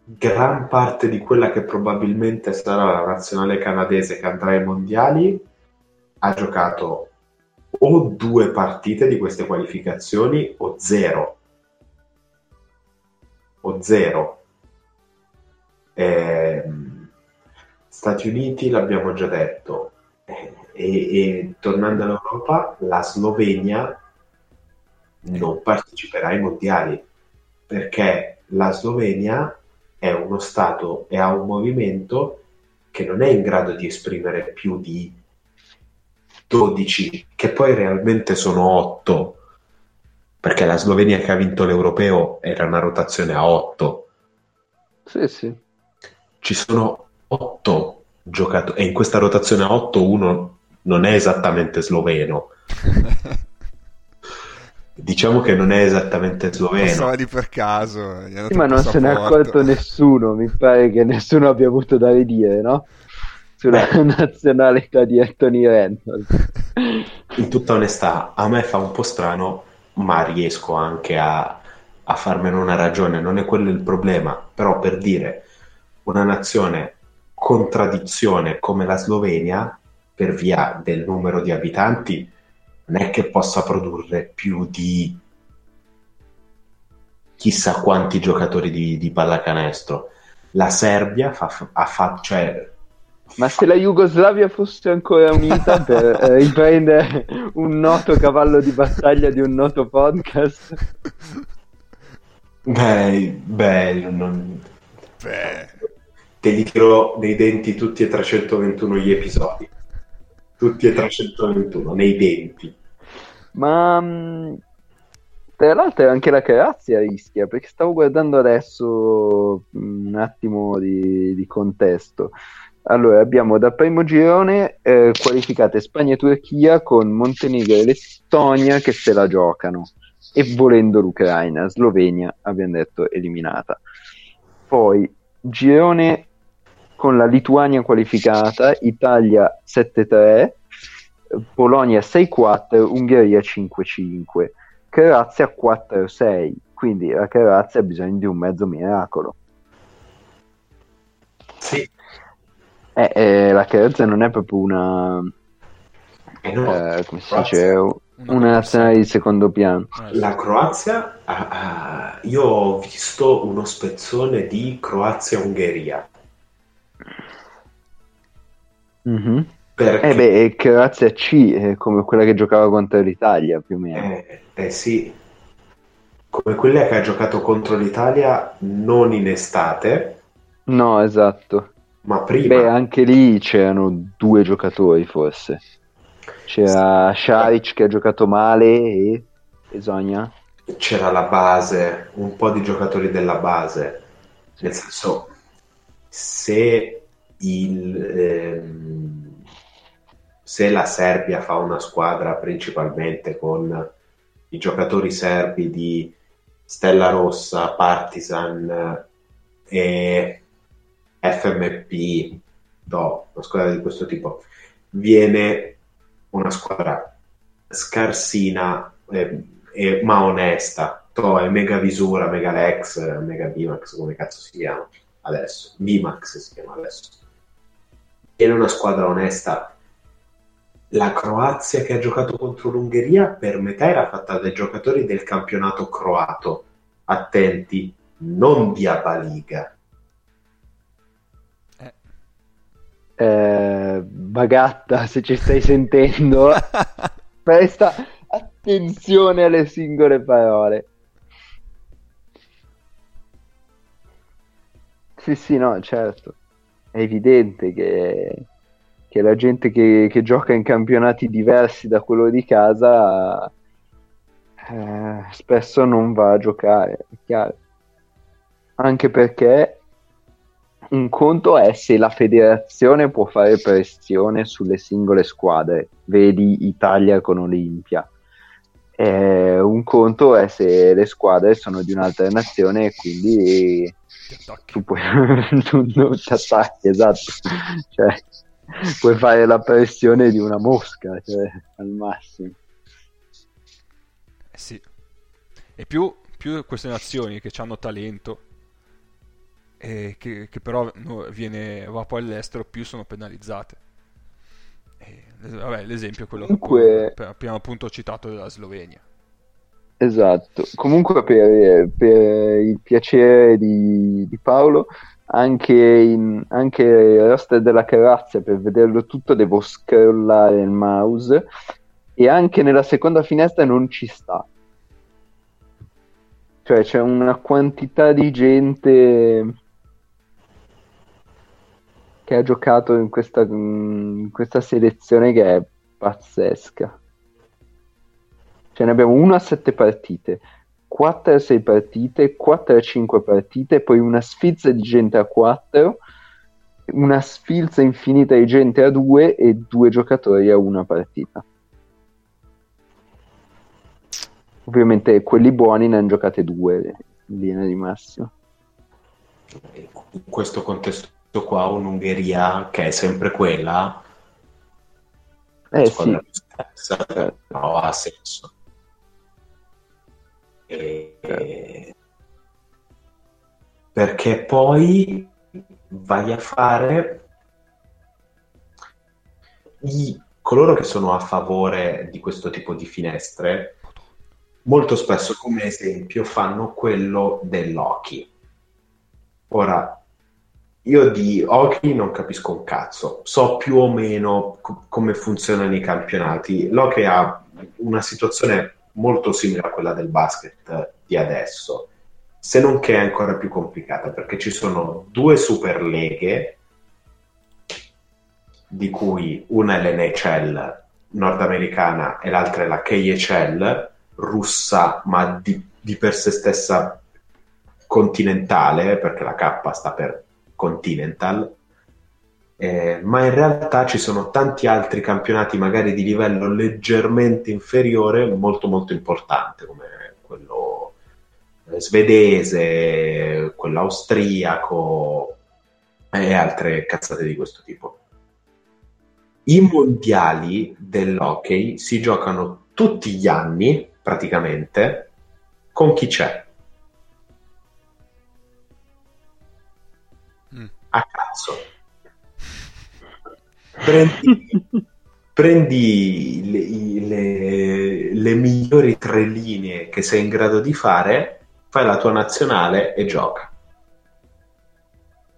[SPEAKER 3] gran parte di quella che probabilmente sarà la nazionale canadese che andrà ai mondiali ha giocato o due partite di queste qualificazioni o zero. O zero. Eh, Stati Uniti l'abbiamo già detto. E, e tornando all'Europa, la Slovenia non parteciperà ai mondiali perché la Slovenia è uno Stato e ha un movimento che non è in grado di esprimere più di 12, che poi realmente sono 8, perché la Slovenia che ha vinto l'europeo era una rotazione a 8.
[SPEAKER 2] Sì, sì.
[SPEAKER 3] Ci sono 8 giocatori e in questa rotazione a 8 uno non è esattamente sloveno. Diciamo che non è esattamente sloveno.
[SPEAKER 1] Passava di per caso.
[SPEAKER 2] Sì, ma non se ne è accorto nessuno. Mi pare che nessuno abbia avuto da ridire, no? Sulla Beh. nazionalità di Anthony Reynolds.
[SPEAKER 3] In tutta onestà, a me fa un po' strano, ma riesco anche a, a farmene una ragione. Non è quello il problema. Però per dire una nazione contraddizione come la Slovenia, per via del numero di abitanti, non è che possa produrre più di chissà quanti giocatori di, di pallacanestro. La Serbia fa, fa, cioè,
[SPEAKER 2] Ma se la Jugoslavia fosse ancora unita per eh, riprendere un noto cavallo di battaglia di un noto podcast,
[SPEAKER 3] Beh, bello, non...
[SPEAKER 1] Beh,
[SPEAKER 3] te li tiro nei denti tutti e 321 gli episodi. Tutti e 321, nei denti.
[SPEAKER 2] ma mh, tra l'altro anche la Croazia rischia, perché stavo guardando adesso mh, un attimo di, di contesto. Allora, abbiamo da primo girone eh, qualificate Spagna e Turchia con Montenegro e Lettonia che se la giocano e volendo l'Ucraina, Slovenia abbiamo detto eliminata. Poi girone con la Lituania qualificata, Italia 7-3, Polonia 6-4, Ungheria 5-5, Croazia 4-6, quindi la Croazia ha bisogno di un mezzo miracolo.
[SPEAKER 3] Sì,
[SPEAKER 2] Eh, eh, la Croazia non è proprio una,
[SPEAKER 3] e no,
[SPEAKER 2] eh, come si dice, una nazionale di secondo piano.
[SPEAKER 1] eh,
[SPEAKER 3] La Croazia, ah, ah, io ho visto uno spezzone di Croazia-Ungheria.
[SPEAKER 2] Mhm.
[SPEAKER 3] Perché,
[SPEAKER 2] Eh beh, e Croazia C, eh, come quella che giocava contro l'Italia, più o meno.
[SPEAKER 3] eh, eh sì, come quella che ha giocato contro l'Italia non in estate,
[SPEAKER 2] No, esatto.
[SPEAKER 3] Ma prima.
[SPEAKER 2] Beh, anche lì c'erano due giocatori, forse. C'era Šarić che ha giocato male e Esogna.
[SPEAKER 3] c'era la base, un po' di giocatori della base, nel senso, se il, ehm, se la Serbia fa una squadra principalmente con i giocatori serbi di Stella Rossa, Partizan e FMP, no, una squadra di questo tipo, viene una squadra scarsina eh, e- ma onesta. È Mega Visura, Mega Lex, Mega Bimax, come cazzo si chiama adesso? Bimax si chiama adesso. Era una squadra onesta. La Croazia che ha giocato contro l'Ungheria per metà era fatta dai giocatori del campionato croato. Attenti, non di Abba
[SPEAKER 1] Eh,
[SPEAKER 2] Bagatta, se ci stai sentendo, presta attenzione alle singole parole. Sì, sì, no, certo. È evidente che, che la gente che, che gioca in campionati diversi da quello di casa eh, spesso non va a giocare, è chiaro. Anche perché un conto è se la federazione può fare pressione sulle singole squadre, vedi Italia con Olimpia. Eh, un conto è se le squadre sono di un'altra nazione e quindi tu puoi tu non ti attacchi, esatto. Cioè, puoi fare la pressione di una mosca, cioè, al massimo.
[SPEAKER 1] Eh sì. E più, più queste nazioni che hanno talento e che, che però viene, va poi all'estero, più sono penalizzate. E, vabbè, l'esempio è quello
[SPEAKER 2] Comunque-
[SPEAKER 1] che abbiamo appunto citato della Slovenia.
[SPEAKER 2] Esatto, comunque per, per il piacere di, di Paolo, anche, in, anche il roster della Croazia, per vederlo tutto devo scrollare il mouse e anche nella seconda finestra non ci sta. Cioè c'è una quantità di gente che ha giocato in questa, in questa selezione che è pazzesca. Cioè ne abbiamo 1 a 7 partite, 4 a 6 partite, 4 a 5 partite, poi una sfilza di gente a 4, una sfilza infinita di gente a 2 e due giocatori a una partita. Ovviamente quelli buoni ne hanno giocate due in linea di massimo.
[SPEAKER 3] In questo contesto qua, un'Ungheria che è sempre quella,
[SPEAKER 2] Eh sì,
[SPEAKER 3] scarsa,
[SPEAKER 2] Eh.
[SPEAKER 3] no, ha senso. E- Perché poi vai a fare i- coloro che sono a favore di questo tipo di finestre, molto spesso come esempio fanno quello dell'hockey. Ora, io di hockey non capisco un cazzo, so più o meno co- come funzionano i campionati. L'hockey ha una situazione molto simile a quella del basket di adesso, se non che è ancora più complicata, perché ci sono due superleghe, di cui una è l'NHL nordamericana e l'altra è la KHL russa, ma di, di per sé stessa continentale, perché la K sta per Continental, eh, ma in realtà ci sono tanti altri campionati magari di livello leggermente inferiore, molto molto importante, come quello eh, svedese, quello austriaco e altre cazzate di questo tipo. I mondiali dell'hockey si giocano tutti gli anni, praticamente, con chi c'è. Cazzo. Prendi, prendi le, le- le migliori tre linee che sei in grado di fare, fai la tua nazionale e gioca.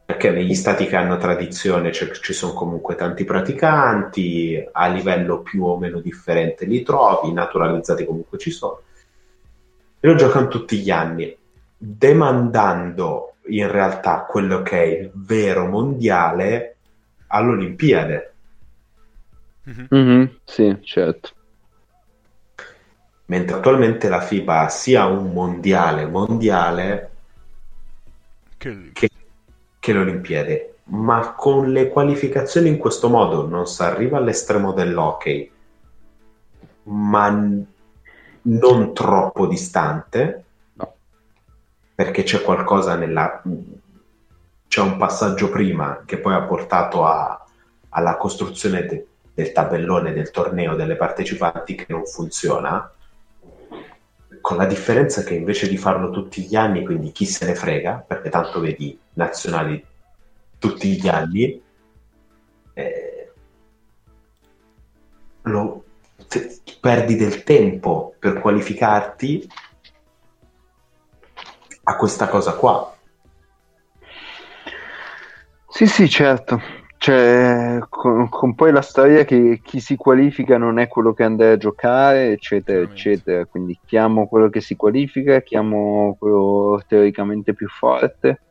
[SPEAKER 3] Perché negli stati che hanno tradizione c'è- ci sono comunque tanti praticanti, a livello più o meno differente li trovi, naturalizzati comunque ci sono. E lo giocano tutti gli anni, demandando in realtà quello che è il vero mondiale all'Olimpiade.
[SPEAKER 1] Mhm.
[SPEAKER 2] Mhm, sì, certo.
[SPEAKER 3] Mentre attualmente la FIBA ha sia un mondiale mondiale
[SPEAKER 1] Che-
[SPEAKER 3] che, che l'Olimpiade, ma con le qualificazioni in questo modo non si arriva all'estremo dell'hockey, ma n- non troppo distante. Perché c'è qualcosa nella... c'è un passaggio prima che poi ha portato a- alla costruzione de- del tabellone del torneo delle partecipanti che non funziona, con la differenza che invece di farlo tutti gli anni, quindi chi se ne frega, perché tanto vedi nazionali tutti gli anni, eh, lo- perdi del tempo per qualificarti a questa cosa qua.
[SPEAKER 2] Sì, sì, certo. Cioè, con, con poi la storia che chi si qualifica non è quello che andrà a giocare, eccetera, eccetera. Quindi chiamo quello che si qualifica, chiamo quello teoricamente più forte.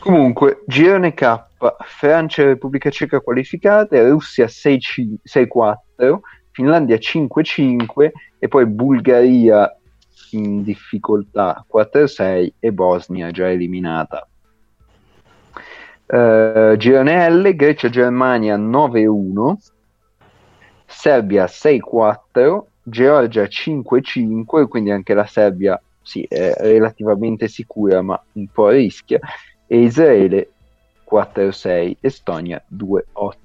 [SPEAKER 2] Comunque, girone K, Francia e Repubblica Ceca qualificate, Russia 6-5 6-4, Finlandia 5-5 e poi Bulgaria in difficoltà. 4-6 e Bosnia già eliminata. Eh, girone L, Grecia-Germania 9-1, Serbia 6-4, Georgia 5-5, quindi anche la Serbia sì, è relativamente sicura ma un po' rischia, e Israele 4-6, Estonia 2-8.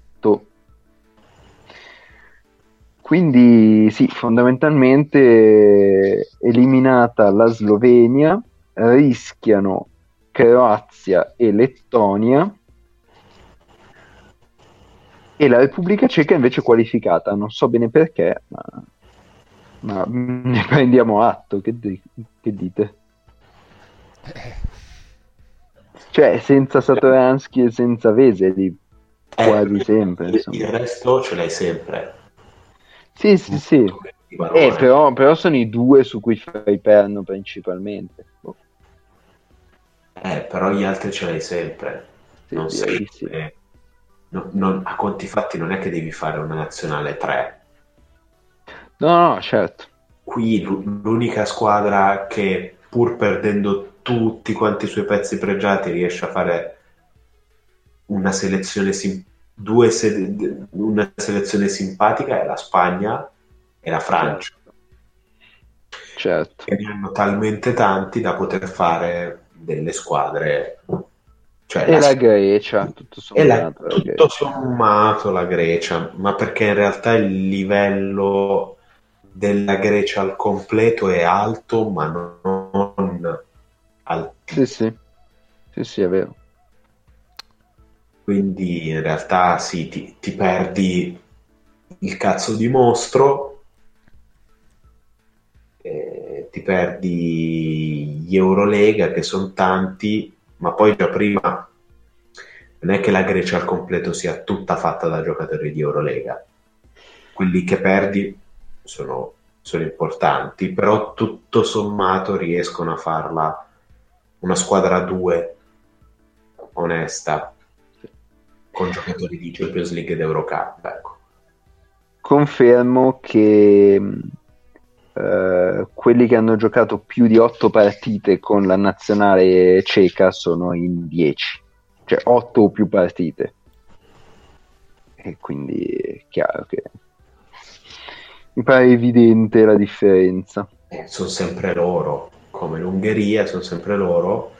[SPEAKER 2] Quindi sì, fondamentalmente eliminata la Slovenia, rischiano Croazia e Lettonia e la Repubblica Ceca invece è qualificata, non so bene perché, ma, ma ne prendiamo atto, che, di- che dite? Cioè, senza Satoransky e senza Veseli, quasi
[SPEAKER 3] Eh,
[SPEAKER 2] sempre, insomma.
[SPEAKER 3] il resto ce l'hai sempre.
[SPEAKER 2] Sì, sì, sì. Eh, però, però sono i due su cui fai perno principalmente. Boh,
[SPEAKER 3] Eh, però gli altri ce l'hai sempre.
[SPEAKER 2] sì,
[SPEAKER 3] non
[SPEAKER 2] direi
[SPEAKER 3] sei,
[SPEAKER 2] sì.
[SPEAKER 3] eh, no- non- a conti fatti non è che devi fare una nazionale 3.
[SPEAKER 2] No, no, certo.
[SPEAKER 3] Qui l'u- l'unica squadra che pur perdendo tutti quanti i suoi pezzi pregiati riesce a fare una selezione, sim- se- una selezione simpatica è la Spagna e la Francia.
[SPEAKER 2] Certo.
[SPEAKER 3] che ne hanno talmente tanti da poter fare delle squadre. Cioè,
[SPEAKER 2] E la
[SPEAKER 3] la-
[SPEAKER 2] Grecia, tutto
[SPEAKER 3] e la-
[SPEAKER 2] sommato. la
[SPEAKER 3] tutto
[SPEAKER 2] Grecia.
[SPEAKER 3] sommato la Grecia, ma perché in realtà il livello della Grecia al completo è alto, ma non al
[SPEAKER 2] Sì, sì. Sì, sì, è vero.
[SPEAKER 3] Quindi in realtà sì, ti, ti perdi il cazzo di mostro, eh, ti perdi gli Eurolega che sono tanti, ma poi già prima non è che la Grecia al completo sia tutta fatta da giocatori di Eurolega. Quelli che perdi sono, sono importanti, però tutto sommato riescono a farla una squadra a due onesta con giocatori di Champions League ed Eurocup. Ecco.
[SPEAKER 2] Confermo che uh, quelli che hanno giocato più di otto partite con la nazionale ceca sono in dieci, cioè otto o più partite. E quindi è chiaro che mi pare evidente la differenza.
[SPEAKER 3] Eh, sono sempre loro, come l'Ungheria, sono sempre loro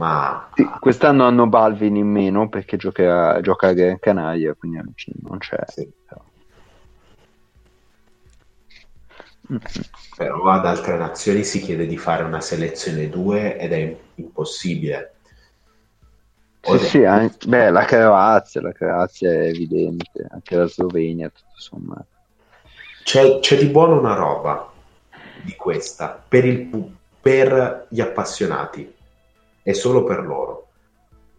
[SPEAKER 3] ma
[SPEAKER 2] sì, quest'anno hanno Balvin in meno perché giocherà, gioca a Gran Canaria, quindi non c'è. Sì. Però.
[SPEAKER 3] però ad altre nazioni si chiede di fare una selezione 2 ed è impossibile.
[SPEAKER 2] Sì, sì, anche, beh, la Croazia, la Croazia è evidente, anche la Slovenia, tutto sommato.
[SPEAKER 3] C'è, c'è di buono una roba di questa per, il, per gli appassionati è solo per loro.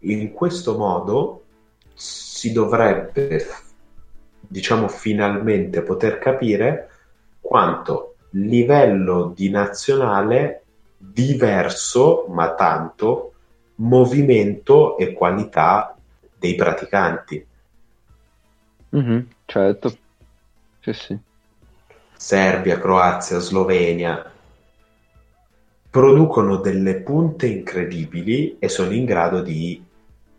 [SPEAKER 3] In questo modo si dovrebbe, diciamo, finalmente poter capire quanto livello di nazionale diverso, ma tanto, movimento e qualità dei praticanti.
[SPEAKER 2] Mm-hmm, certo, sì, sì.
[SPEAKER 3] Serbia, Croazia, Slovenia, producono delle punte incredibili e sono in grado di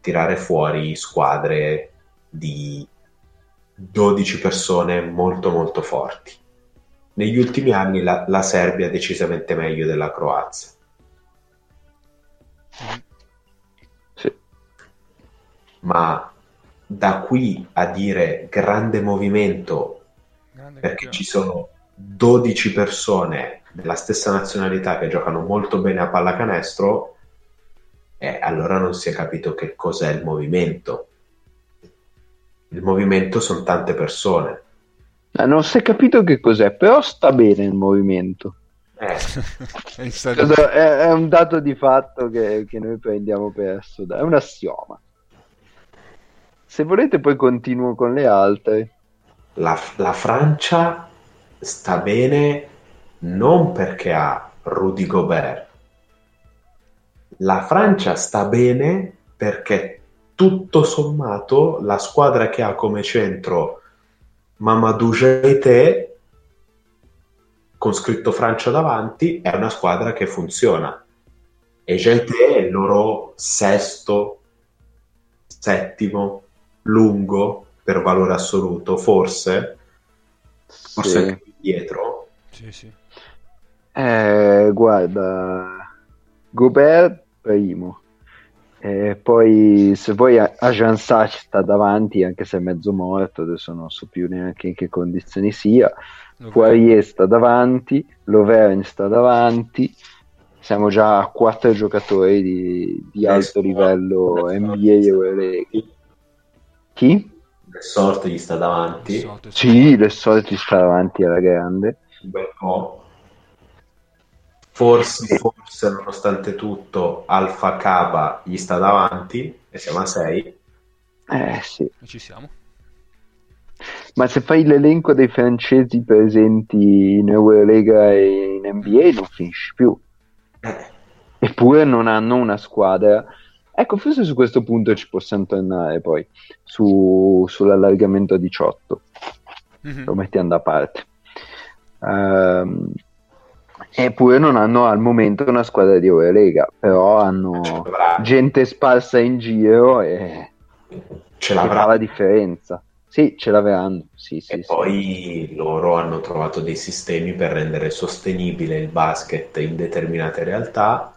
[SPEAKER 3] tirare fuori squadre di 12 persone molto molto forti. Negli ultimi anni la, la Serbia è decisamente meglio della Croazia.
[SPEAKER 2] Sì.
[SPEAKER 3] Ma da qui a dire grande movimento grande perché campione. ci sono 12 persone della stessa nazionalità che giocano molto bene a pallacanestro, eh, allora non si è capito che cos'è il movimento. Il movimento sono tante persone.
[SPEAKER 2] Eh, non si è capito che cos'è, però sta bene il movimento.
[SPEAKER 3] Eh.
[SPEAKER 2] è, è, un dato di fatto che, che noi prendiamo per assodato, è un assioma. Se volete poi continuo con le altre.
[SPEAKER 3] La, la Francia sta bene non perché ha Rudy Gobert. La Francia sta bene perché tutto sommato la squadra che ha come centro Mamadou Jaité con scritto Francia davanti è una squadra che funziona e Jaité è il loro sesto settimo lungo per valore assoluto forse forse sì. anche dietro
[SPEAKER 1] sì sì
[SPEAKER 2] eh, guarda, Gobert primo. Eh, poi se vuoi Ajan Sach sta davanti anche se è mezzo morto adesso non so più neanche in che condizioni sia. Okay. Poirier sta davanti Loverne sta davanti. Siamo già a quattro giocatori di, di alto livello NBA e. Euroleague chi?
[SPEAKER 3] Le sorte gli sta davanti.
[SPEAKER 2] Sì, le sorte gli sta davanti alla grande.
[SPEAKER 3] Un bel po' Forse, forse, nonostante tutto, Alfa Cava gli sta davanti e siamo a 6.
[SPEAKER 2] Eh sì.
[SPEAKER 1] E ci siamo.
[SPEAKER 2] Ma se fai l'elenco dei francesi presenti in Eurolega e in NBA non finisci più.
[SPEAKER 3] Eh.
[SPEAKER 2] Eppure non hanno una squadra. Ecco, forse su questo punto ci possiamo tornare poi su, sull'allargamento a 18. Mm-hmm. Lo mettiamo da parte. Um, Eppure non hanno al momento una squadra di Eurolega, però hanno gente sparsa in giro e
[SPEAKER 3] ce l'avrà
[SPEAKER 2] la differenza. Sì, ce l'avranno. Sì, sì,
[SPEAKER 3] e
[SPEAKER 2] sì.
[SPEAKER 3] poi loro hanno trovato dei sistemi per rendere sostenibile il basket in determinate realtà.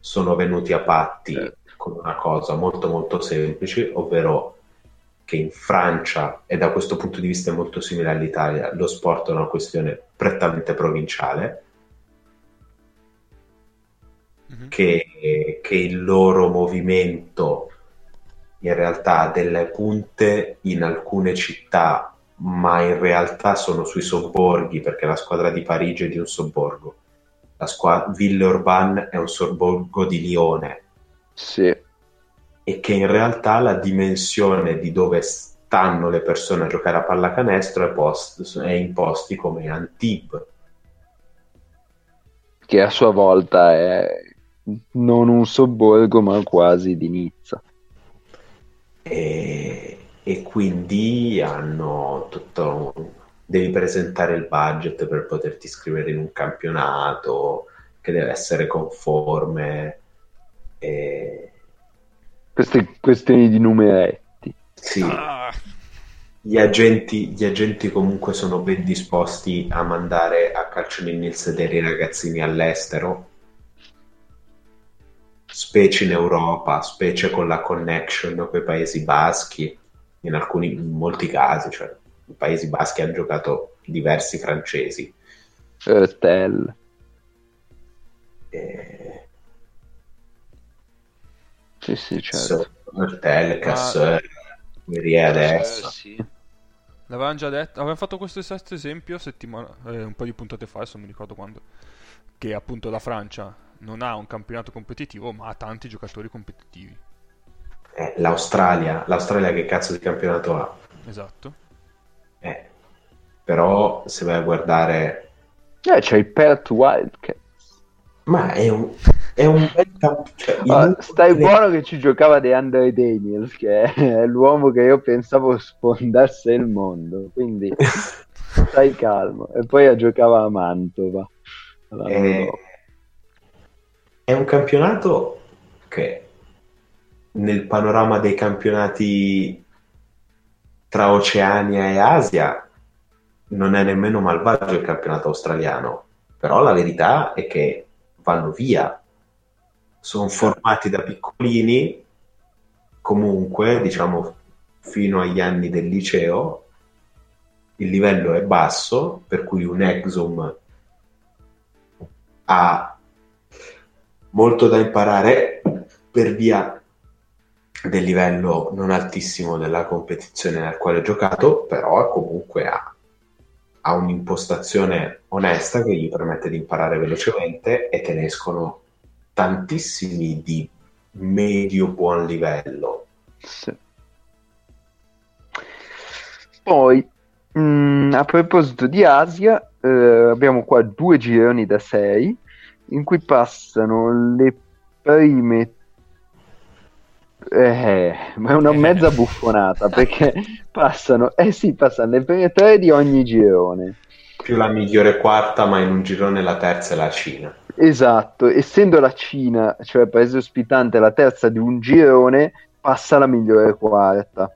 [SPEAKER 3] Sono venuti a patti eh. con una cosa molto molto semplice, ovvero che in Francia, e da questo punto di vista è molto simile all'Italia, lo sport è una questione prettamente provinciale mm-hmm. che, che il loro movimento in realtà ha delle punte in alcune città, ma in realtà sono sui sobborghi, perché la squadra di Parigi è di un sobborgo. La squadra Villeurbanne è un sobborgo di Lione.
[SPEAKER 2] Sì.
[SPEAKER 3] e che in realtà la dimensione di dove stanno le persone a giocare a pallacanestro è, post, è in posti come Antibes.
[SPEAKER 2] Che a sua volta è non un sobborgo ma quasi di Nizza.
[SPEAKER 3] E, e quindi hanno tutto devi presentare il budget per poterti iscrivere in un campionato che deve essere conforme e...
[SPEAKER 2] queste questioni di numeretti
[SPEAKER 3] sì ah. gli, agenti, gli agenti comunque sono ben disposti a mandare a calcio nel nel sedere i ragazzini all'estero specie in Europa specie con la connection con i paesi baschi in alcuni in molti casi cioè i Paesi Baschi hanno giocato diversi francesi.
[SPEAKER 2] Hurtel.
[SPEAKER 3] E...
[SPEAKER 2] Sì, sì, certo.
[SPEAKER 3] Hurtel, Casseur, Guerrier adesso.
[SPEAKER 1] Sì. L'avevamo già detto, avevamo fatto questo stesso esempio settimana, eh, un po' di puntate fa, adesso non mi ricordo quando, che appunto la Francia non ha un campionato competitivo, ma ha tanti giocatori competitivi.
[SPEAKER 3] Eh, L'Australia, l'Australia che cazzo di campionato ha?
[SPEAKER 1] Esatto.
[SPEAKER 3] Eh, però se vai a guardare...
[SPEAKER 2] Eh, c'è il Perth Wildcats.
[SPEAKER 3] Ma è un, è un bel campo. Cioè,
[SPEAKER 2] oh, stai buono che ci giocava De Andre Daniels, che è l'uomo che io pensavo sfondasse il mondo. Quindi stai calmo. E poi giocava a Mantova.
[SPEAKER 3] È, è un campionato che nel panorama dei campionati tra Oceania e Asia non è nemmeno malvagio il campionato australiano, però la verità è che vanno via, sono formati da piccolini, comunque diciamo fino agli anni del liceo, il livello è basso, per cui un Exum ha molto da imparare per via del livello non altissimo della competizione nel quale ho giocato, però comunque ha, ha un'impostazione onesta che gli permette di imparare velocemente e te ne escono tantissimi di medio buon livello.
[SPEAKER 2] Sì. Poi, mh, mm, a proposito di Asia, eh, abbiamo qua due gironi da sei in cui passano le prime eh, ma è una eh. mezza buffonata perché passano, eh sì, passano le prime tre di ogni girone.
[SPEAKER 3] Più la migliore quarta, ma in un girone la terza è la Cina.
[SPEAKER 2] Esatto, essendo la Cina, cioè il paese ospitante, la terza di un girone, passa la migliore quarta.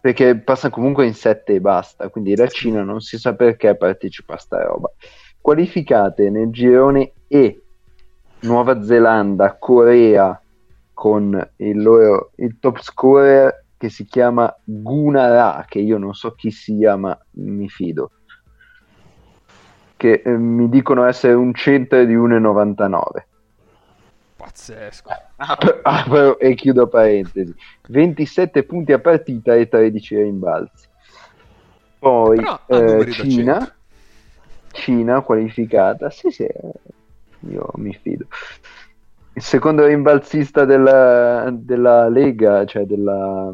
[SPEAKER 2] Perché passa comunque in sette e basta, quindi la Cina non si sa perché partecipa a sta roba. Qualificate nel girone E, Nuova Zelanda, Corea, con il loro il top scorer che si chiama Gunara, che io non so chi sia, ma mi fido. Che eh, mi dicono essere un centro di 1,99.
[SPEAKER 1] Pazzesco.
[SPEAKER 2] Apro, apro e chiudo parentesi. 27 punti a partita e 13 rimbalzi. Poi eh, Cina, Cina qualificata. Sì, sì, io mi fido il secondo rimbalzista della, della Lega, cioè della,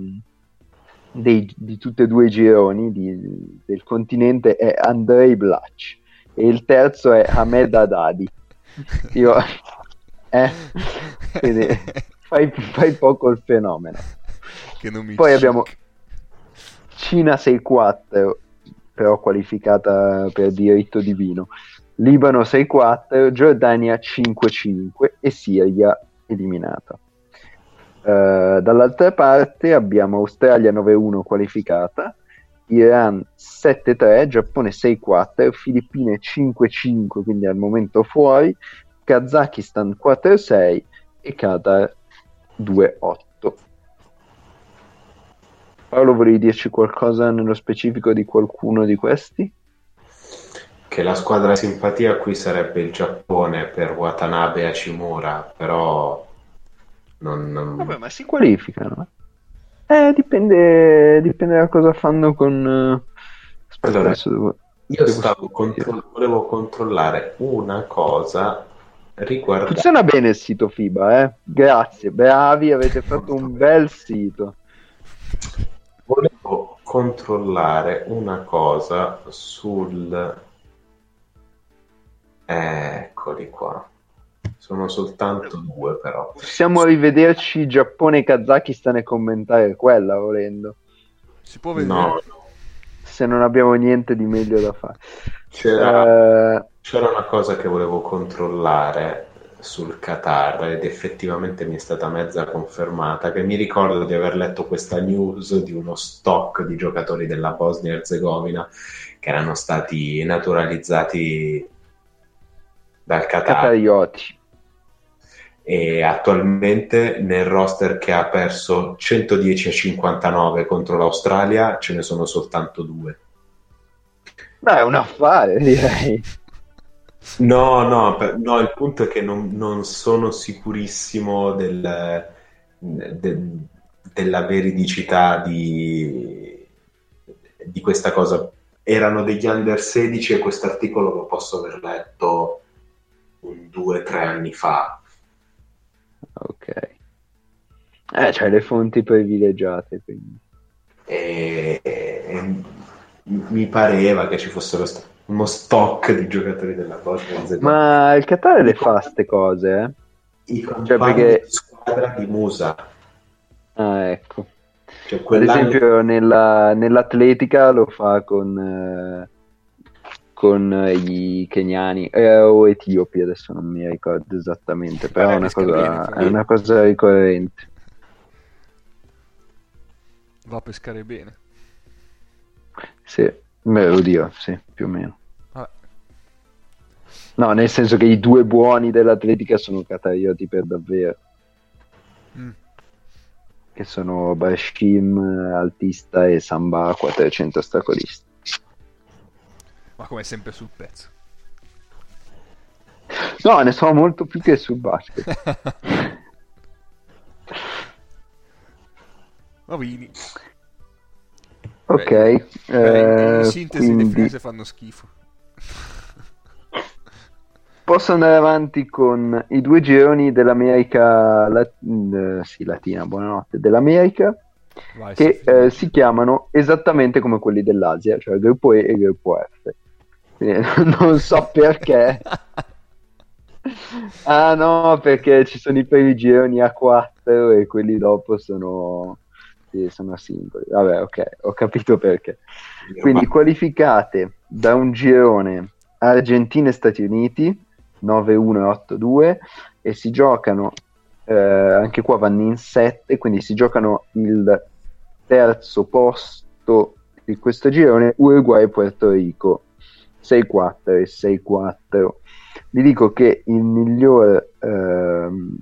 [SPEAKER 2] dei, di tutti e due i gironi di, del continente, è Andrei Blach e il terzo è Ahmed Haddadi. Io, eh, quindi, fai, fai, poco il fenomeno. Poi abbiamo Cina 6-4, però qualificata per diritto divino. Libano 6-4, Giordania 5-5 e Siria eliminata. Uh, dall'altra parte abbiamo Australia 9-1 qualificata, Iran 7-3, Giappone 6-4, Filippine 5-5, quindi al momento fuori, Kazakistan 4-6 e Qatar 2-8. Paolo, volevi dirci qualcosa nello specifico di qualcuno di questi?
[SPEAKER 3] che la squadra simpatia qui sarebbe il Giappone per Watanabe e Hachimura, però non, non...
[SPEAKER 2] Vabbè, ma si qualificano. Eh, dipende, dipende da cosa fanno con...
[SPEAKER 3] Aspetta, allora, devo, io stavo contro- volevo controllare una cosa riguardare...
[SPEAKER 2] Funziona bene il sito FIBA, eh? Grazie, bravi, avete fatto un bel sito.
[SPEAKER 3] Volevo controllare una cosa sul... Eccoli qua. Sono soltanto due, però.
[SPEAKER 2] Possiamo rivederci Giappone e Kazakistan e commentare quella volendo.
[SPEAKER 1] Si può vedere.
[SPEAKER 3] No,
[SPEAKER 2] Se non abbiamo niente di meglio da fare.
[SPEAKER 3] c'era,
[SPEAKER 2] Eh,
[SPEAKER 3] c'era una cosa che volevo controllare sul Qatar ed effettivamente mi è stata mezza confermata, che mi ricordo di aver letto questa news di uno stock di giocatori della Bosnia e Herzegovina che erano stati naturalizzati dal Qatar.
[SPEAKER 2] Catarioti.
[SPEAKER 3] e attualmente nel roster che ha perso 110 a 59 contro l'Australia ce ne sono soltanto due.
[SPEAKER 2] Beh, è un affare, direi.
[SPEAKER 3] No, no, per- no, il punto è che non, non sono sicurissimo del- de- della veridicità di, di questa cosa. Erano degli under 16 e questo articolo lo posso aver letto un due o tre anni fa.
[SPEAKER 2] Ok. Eh, c'hai le fonti privilegiate, quindi.
[SPEAKER 3] e, e mi pareva che ci fossero st- uno stock di giocatori della Bosnia e.
[SPEAKER 2] Ma il Qatar le fa ste cose, eh?
[SPEAKER 3] I compagni
[SPEAKER 2] cioè, perché-
[SPEAKER 3] di squadra di Musa,
[SPEAKER 2] Ah, ecco.
[SPEAKER 3] cioè
[SPEAKER 2] Ad
[SPEAKER 3] quell'anno-
[SPEAKER 2] esempio nella- nell'atletica lo fa con, eh, con eh, i keniani eh, o etiopi, adesso non mi ricordo esattamente, però
[SPEAKER 1] Vabbè,
[SPEAKER 2] è una, cosa,
[SPEAKER 1] bene,
[SPEAKER 2] è una cosa ricorrente.
[SPEAKER 1] Va a pescare bene.
[SPEAKER 2] Sì, beh, oddio, sì, più o meno.
[SPEAKER 1] Vabbè.
[SPEAKER 2] No, nel senso che i due buoni dell'atletica sono catarioti per davvero,
[SPEAKER 1] Mm.
[SPEAKER 2] che sono Bashim, altista, e Samba 400 ostacolista.
[SPEAKER 1] Ma come sempre sul pezzo.
[SPEAKER 2] No, ne so molto più che sul basket.
[SPEAKER 1] Bene.
[SPEAKER 2] Ok,
[SPEAKER 1] Beh,
[SPEAKER 2] eh,
[SPEAKER 1] in sintesi le
[SPEAKER 2] quindi
[SPEAKER 1] finese fanno schifo.
[SPEAKER 2] posso andare avanti con i due gironi dell'America Lat- eh, sì, Latina, buonanotte, dell'America,
[SPEAKER 1] Vai,
[SPEAKER 2] che eh, si chiamano esattamente come quelli dell'Asia, cioè gruppo E e gruppo F. Quindi, non so perché. Ah no, perché ci sono i primi gironi a 4 e quelli dopo sono, sì, sono singoli. Vabbè, ok, ho capito perché. Quindi qualificate da un girone Argentina e Stati Uniti 9-1 e 8-2 e si giocano eh, anche qua vanno in 7 quindi si giocano il terzo posto di questo girone Uruguay e Puerto Rico 6-4 e 6-4 vi dico che il migliore ehm,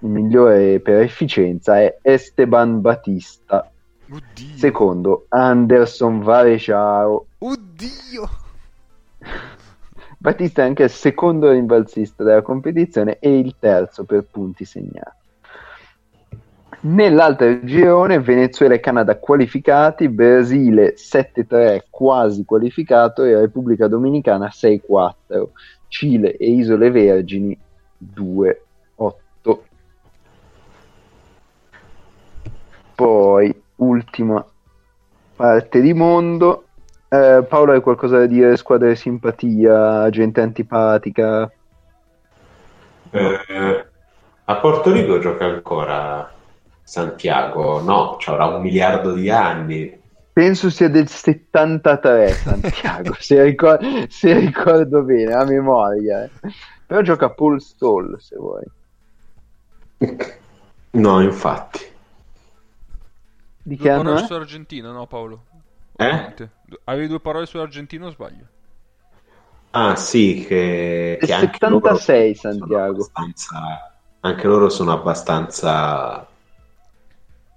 [SPEAKER 2] il migliore per efficienza è Esteban Batista
[SPEAKER 1] Oddio.
[SPEAKER 2] secondo Anderson Varejao
[SPEAKER 1] Oddio.
[SPEAKER 2] Battista è anche il secondo rimbalzista della competizione e il terzo per punti segnati. Nell'altro girone Venezuela e Canada qualificati, Brasile 7-3 quasi qualificato e Repubblica Dominicana 6-4, Cile e Isole Vergini 2-8. Poi ultima parte di mondo, eh, Paolo, hai qualcosa da dire? Squadre simpatia, gente antipatica?
[SPEAKER 3] Eh, a Porto Rico gioca ancora Santiago, no, ci avrà un miliardo di anni.
[SPEAKER 2] Penso sia del 73 Santiago, se, ricor- se ricordo bene, a memoria. eh. Però gioca Paul Stoll, se vuoi.
[SPEAKER 3] No, infatti.
[SPEAKER 2] Di che
[SPEAKER 1] Due
[SPEAKER 2] anno
[SPEAKER 1] parole
[SPEAKER 2] è?
[SPEAKER 1] su Argentina, no Paolo?
[SPEAKER 3] Eh?
[SPEAKER 1] Avevi due parole sull'Argentina o sbaglio?
[SPEAKER 3] Ah, sì, che, che anche loro
[SPEAKER 2] 76
[SPEAKER 3] sono
[SPEAKER 2] Santiago.
[SPEAKER 3] abbastanza- anche loro sono abbastanza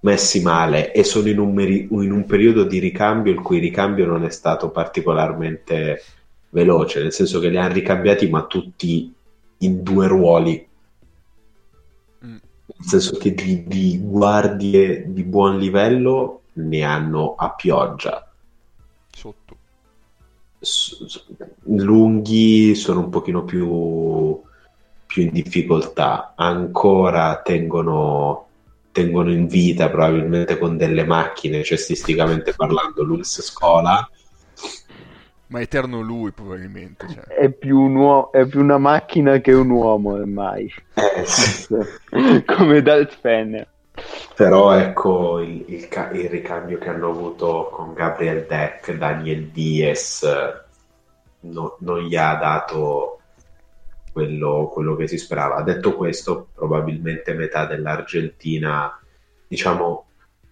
[SPEAKER 3] messi male e sono in un, meri- in un periodo di ricambio il cui ricambio non è stato particolarmente veloce, nel senso che li hanno ricambiati ma tutti in due ruoli. Nel senso che di, di guardie di buon livello ne hanno a pioggia.
[SPEAKER 1] Sotto.
[SPEAKER 3] S- lunghi sono un pochino più, più in difficoltà, ancora tengono, tengono in vita probabilmente con delle macchine, cestisticamente parlando, Luis Scola.
[SPEAKER 1] Ma eterno lui probabilmente. Cioè.
[SPEAKER 2] È, più un uo- è più una macchina che un uomo ormai.
[SPEAKER 3] Eh.
[SPEAKER 2] Come Darth Fan.
[SPEAKER 3] Però ecco il, il, ca- il, ricambio che hanno avuto con Gabriel Deck, Daniel Diaz, no, non gli ha dato quello, quello, che si sperava. Detto questo, probabilmente metà dell'Argentina, diciamo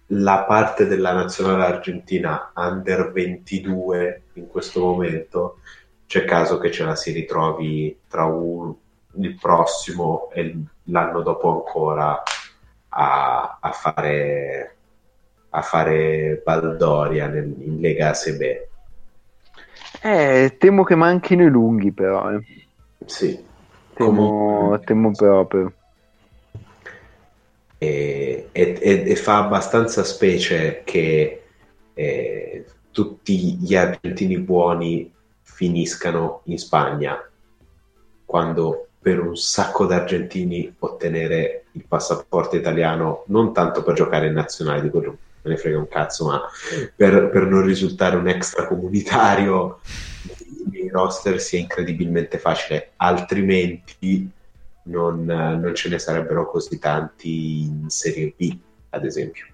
[SPEAKER 3] la parte della nazionale argentina under 22 in questo momento, c'è caso che ce la si ritrovi tra un, il prossimo e l'anno dopo ancora a, a fare a fare Baldoria nel, in Lega Sebe.
[SPEAKER 2] Eh, temo che manchino i lunghi però. Eh.
[SPEAKER 3] Sì.
[SPEAKER 2] Temo, temo proprio.
[SPEAKER 3] E, e, e, fa abbastanza specie che eh, tutti gli argentini buoni finiscano in Spagna quando per un sacco di argentini ottenere il passaporto italiano non tanto per giocare in nazionale, dico me ne frega un cazzo, ma per, per non risultare un extracomunitario nei roster sia incredibilmente facile, altrimenti non, non, ce ne sarebbero così tanti in Serie B, ad esempio.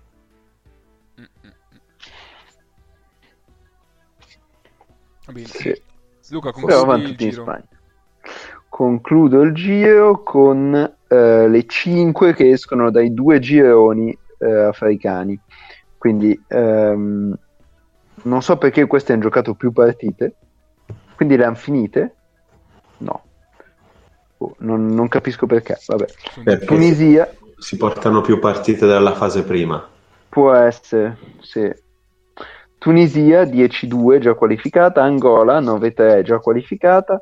[SPEAKER 1] Sì. Luca, concludi il giro.
[SPEAKER 2] Concludo il giro con eh, le 5 che escono dai due gironi eh, africani. Quindi ehm, non so perché questi hanno giocato più partite, quindi le hanno finite? No. Oh, non, non, capisco perché. Vabbè.
[SPEAKER 3] Perché Tunisia. Si portano più partite dalla fase prima.
[SPEAKER 2] Può essere, sì. Tunisia 10-2 già qualificata, Angola 9-3 già qualificata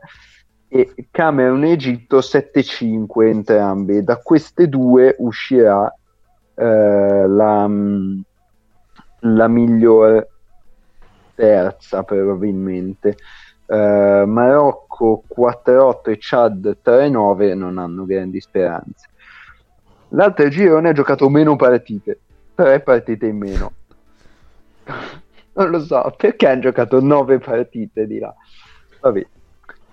[SPEAKER 2] e Camerun e Egitto 7-5 entrambi. Da queste due uscirà eh, la, la migliore terza probabilmente. Uh, Marocco 4-8 e Chad 3-9 non hanno grandi speranze. L'altro girone ha giocato meno partite, tre partite in meno. non lo so, perché hanno giocato 9 partite di là? Vabbè.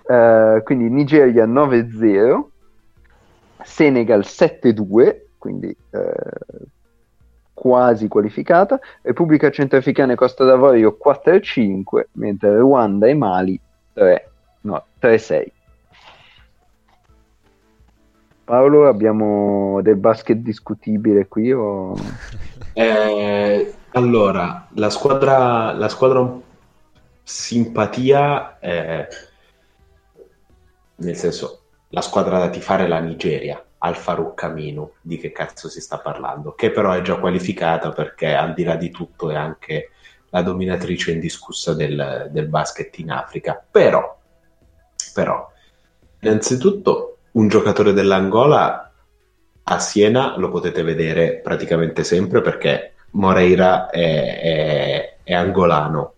[SPEAKER 2] Uh, quindi Nigeria 9-0, Senegal 7-2, quindi uh, quasi qualificata, Repubblica Centrafricana e Costa d'Avorio 4-5, mentre Ruanda e Mali 3, no, 3-6. Paolo, abbiamo del basket discutibile qui o...
[SPEAKER 3] Eh, allora, la squadra, la squadra simpatia, è... nel senso, la squadra da tifare è la Nigeria, al Farouk di che cazzo si sta parlando, che però è già qualificata perché al di là di tutto è anche la dominatrice indiscussa del, del basket in Africa. Però, però, innanzitutto, un giocatore dell'Angola a Siena lo potete vedere praticamente sempre perché Moreira è, è, è angolano.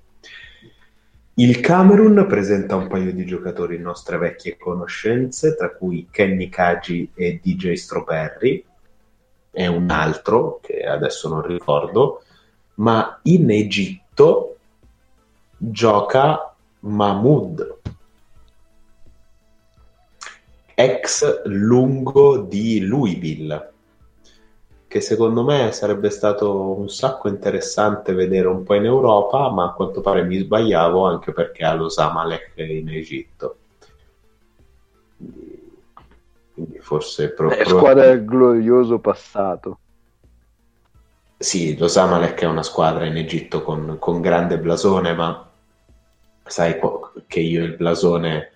[SPEAKER 3] Il Camerun presenta un paio di giocatori nostre vecchie conoscenze, tra cui Kenny Kaji e DJ Stroperri, e un altro che adesso non ricordo, ma in Egitto gioca Mahmoud, ex lungo di Louisville, che secondo me sarebbe stato un sacco interessante vedere un po' in Europa, ma a quanto pare mi sbagliavo anche perché ha lo Zamalek in Egitto. Quindi forse
[SPEAKER 2] proprio... È squadra del glorioso passato.
[SPEAKER 3] Sì, lo Zamalek è una squadra in Egitto con, con grande blasone, ma sai che io il blasone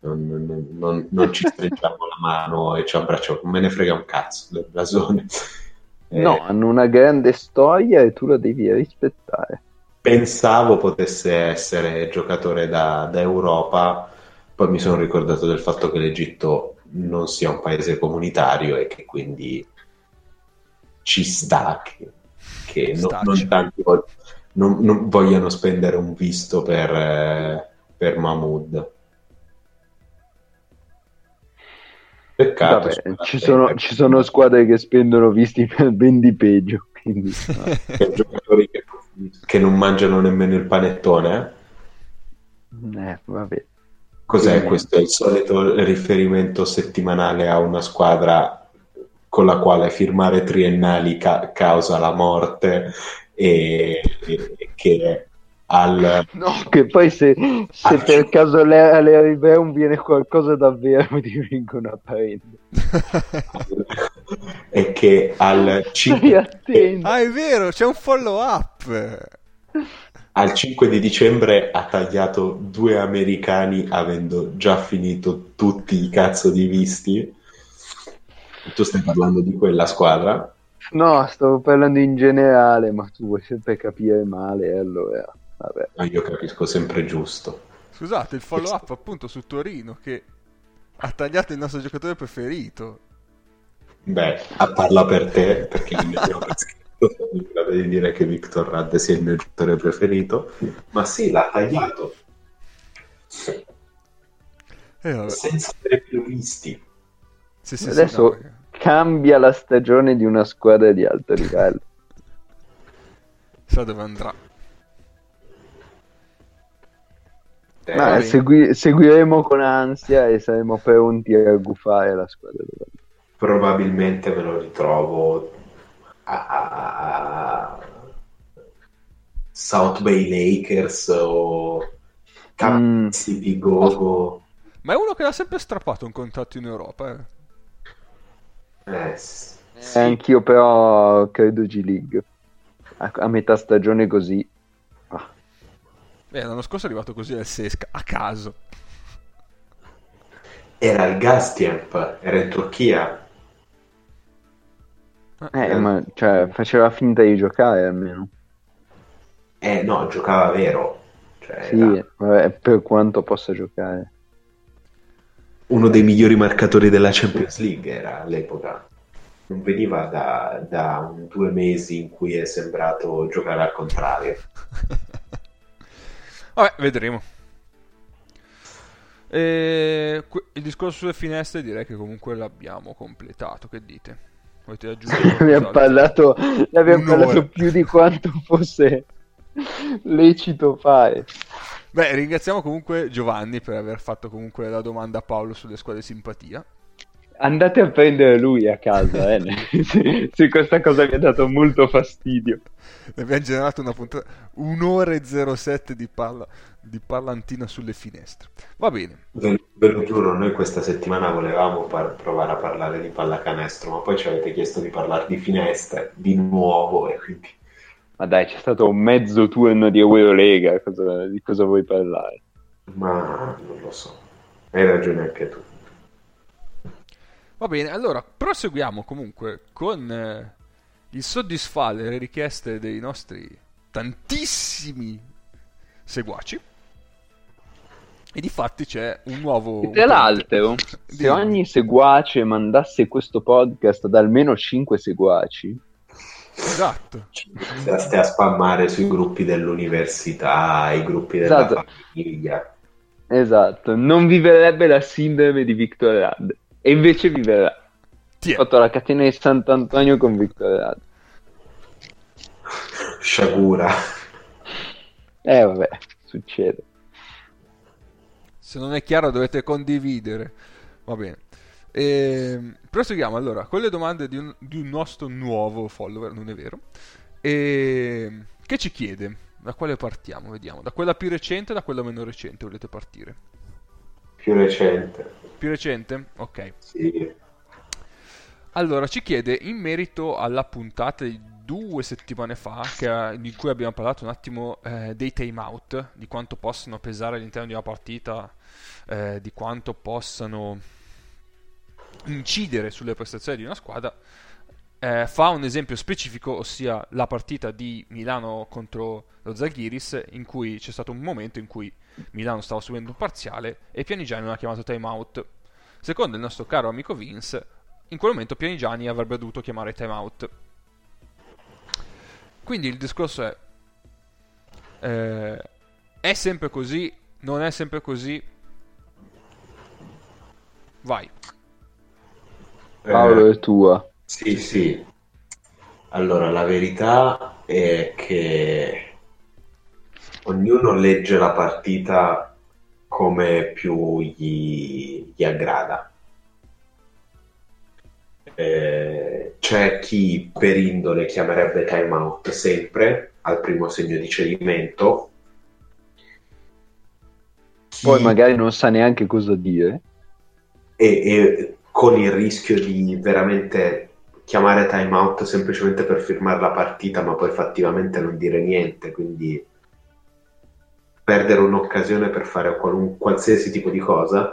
[SPEAKER 3] non, non, non, non ci stringiamo la mano e ci abbracciamo, non me ne frega un cazzo del blasone.
[SPEAKER 2] No, eh, hanno una grande storia e tu la devi rispettare.
[SPEAKER 3] Pensavo potesse essere giocatore da, da Europa, poi mi sono ricordato del fatto che l'Egitto non sia un paese comunitario e che quindi ci sta che che non, non tanti non, non, vogliano spendere un visto per, eh, per Mahmood. Peccato.
[SPEAKER 2] Vabbè, ci, sono, ci sono squadre che spendono visti per ben di peggio. Quindi,
[SPEAKER 3] Che giocatori che, che non mangiano nemmeno il panettone. eh?
[SPEAKER 2] eh, vabbè.
[SPEAKER 3] Cos'è questo? È il solito riferimento settimanale a una squadra con la quale firmare triennali ca- causa la morte e, e- e che al...
[SPEAKER 2] No, che poi se, se
[SPEAKER 3] Ah,
[SPEAKER 2] per caso le- alle Ribeum viene qualcosa davvero ti vengono a prendere.
[SPEAKER 3] e che al
[SPEAKER 2] Stai
[SPEAKER 3] 5,
[SPEAKER 2] attento.
[SPEAKER 1] ah, è vero, c'è un follow up.
[SPEAKER 3] al 5 di dicembre ha tagliato due americani avendo già finito tutti i cazzo di visti. Tu stai parlando di quella squadra?
[SPEAKER 2] No, stavo parlando in generale, ma tu vuoi sempre capire male, allora, vabbè.
[SPEAKER 3] Ma io capisco sempre giusto.
[SPEAKER 1] Scusate, il follow up appunto su Torino che ha tagliato il nostro giocatore preferito.
[SPEAKER 3] Beh, a parla per te, perché non ho scritto, di dire che Victor Radde sia il mio giocatore preferito, ma sì, l'ha tagliato,
[SPEAKER 1] Eh,
[SPEAKER 3] senza avere più visti.
[SPEAKER 1] Sì, sì, sì,
[SPEAKER 2] Adesso
[SPEAKER 1] no, perché-
[SPEAKER 2] cambia la stagione di una squadra di alto livello.
[SPEAKER 1] sa dove andrà.
[SPEAKER 3] Eh,
[SPEAKER 2] Ma segui- seguiremo con ansia e saremo pronti a gufare la squadra. dove-
[SPEAKER 3] probabilmente me lo ritrovo a, South Bay Lakers o
[SPEAKER 2] Mm.
[SPEAKER 3] Kansas City Gogo.
[SPEAKER 1] Ma è uno che ha sempre strappato un contratto in Europa. Eh.
[SPEAKER 3] Eh,
[SPEAKER 2] Eh,
[SPEAKER 3] sì.
[SPEAKER 2] Anch'io però credo G League. A, a metà stagione così. ah,
[SPEAKER 1] Beh, l'anno scorso è arrivato così al Sesca, a caso.
[SPEAKER 3] Era il Gastiamp, era in Turchia.
[SPEAKER 2] Eh, ma cioè, faceva finta di giocare almeno.
[SPEAKER 3] Eh no, giocava vero. Cioè,
[SPEAKER 2] Sì,
[SPEAKER 3] era
[SPEAKER 2] vabbè, per quanto possa giocare.
[SPEAKER 3] Uno dei migliori marcatori della Champions League era all'epoca. Non veniva da, da un due mesi in cui è sembrato giocare al contrario.
[SPEAKER 1] Vabbè, vedremo. E il discorso sulle finestre direi che comunque l'abbiamo completato. Che dite? Volete aggiungere
[SPEAKER 2] Abbiamo parlato, ne abbiamo parlato più di quanto fosse lecito fare.
[SPEAKER 1] Beh, ringraziamo comunque Giovanni per aver fatto comunque la domanda a Paolo sulle squadre simpatia.
[SPEAKER 2] Andate a prendere lui a casa, eh. se questa cosa vi ha dato molto fastidio.
[SPEAKER 1] Ne abbiamo generato una puntata un'ora e 07 di, parla, di parlantina sulle finestre. Va bene.
[SPEAKER 3] Ve, ve lo giuro, noi questa settimana volevamo par- provare a parlare di pallacanestro, ma poi ci avete chiesto di parlare di finestre di nuovo e quindi
[SPEAKER 2] Ma dai, c'è stato un mezzo turno di Eurolega, cosa- di cosa vuoi parlare?
[SPEAKER 3] ma non lo so. Hai ragione anche tu.
[SPEAKER 1] Va bene, allora proseguiamo comunque con eh, il soddisfare le richieste dei nostri tantissimi seguaci. E di fatti c'è un nuovo...
[SPEAKER 2] E tra l'altro, se ogni seguace mandasse questo podcast ad almeno 5 seguaci,
[SPEAKER 1] Esatto.
[SPEAKER 3] Se stai a spammare sui gruppi dell'università, i gruppi della
[SPEAKER 2] Esatto.
[SPEAKER 3] famiglia.
[SPEAKER 2] esatto, non vi verrebbe la sindrome di Victor Rad. E invece vi verrà.
[SPEAKER 1] Ti
[SPEAKER 2] Ho fatto la catena di Sant'Antonio con Victor Rad.
[SPEAKER 3] Sciagura.
[SPEAKER 2] Eh vabbè, succede.
[SPEAKER 1] Se non è chiaro dovete condividere. Va bene. Ehm, proseguiamo allora con le domande di un, di un nostro nuovo follower, non è vero? Ehm, che ci chiede? Da quale partiamo? Vediamo. Da quella più recente o da quella meno recente volete partire?
[SPEAKER 3] Più recente.
[SPEAKER 1] Più recente? Ok.
[SPEAKER 3] Sì.
[SPEAKER 1] Allora, ci chiede in merito alla puntata di due settimane fa, che, di cui abbiamo parlato un attimo eh, dei timeout, di quanto possano pesare all'interno di una partita, eh, di quanto possano incidere sulle prestazioni di una squadra, eh, fa un esempio specifico, ossia la partita di Milano contro lo Zaghiris, in cui c'è stato un momento in cui Milano stava subendo un parziale e Pianigiani non ha chiamato timeout. Secondo il nostro caro amico Vince, in quel momento Pianigiani avrebbe dovuto chiamare timeout. Quindi il discorso è: eh, è sempre così? Non è sempre così? Vai.
[SPEAKER 2] Paolo è tua.
[SPEAKER 3] Sì, sì. Allora, la verità è che ognuno legge la partita come più gli, gli aggrada. Eh, c'è chi per indole chiamerebbe timeout sempre al primo segno di cedimento. Chi...
[SPEAKER 2] Poi magari non sa neanche cosa dire.
[SPEAKER 3] E, e con il rischio di veramente chiamare timeout semplicemente per firmare la partita, ma poi fattivamente non dire niente, quindi perdere un'occasione per fare qualun- qualsiasi tipo di cosa.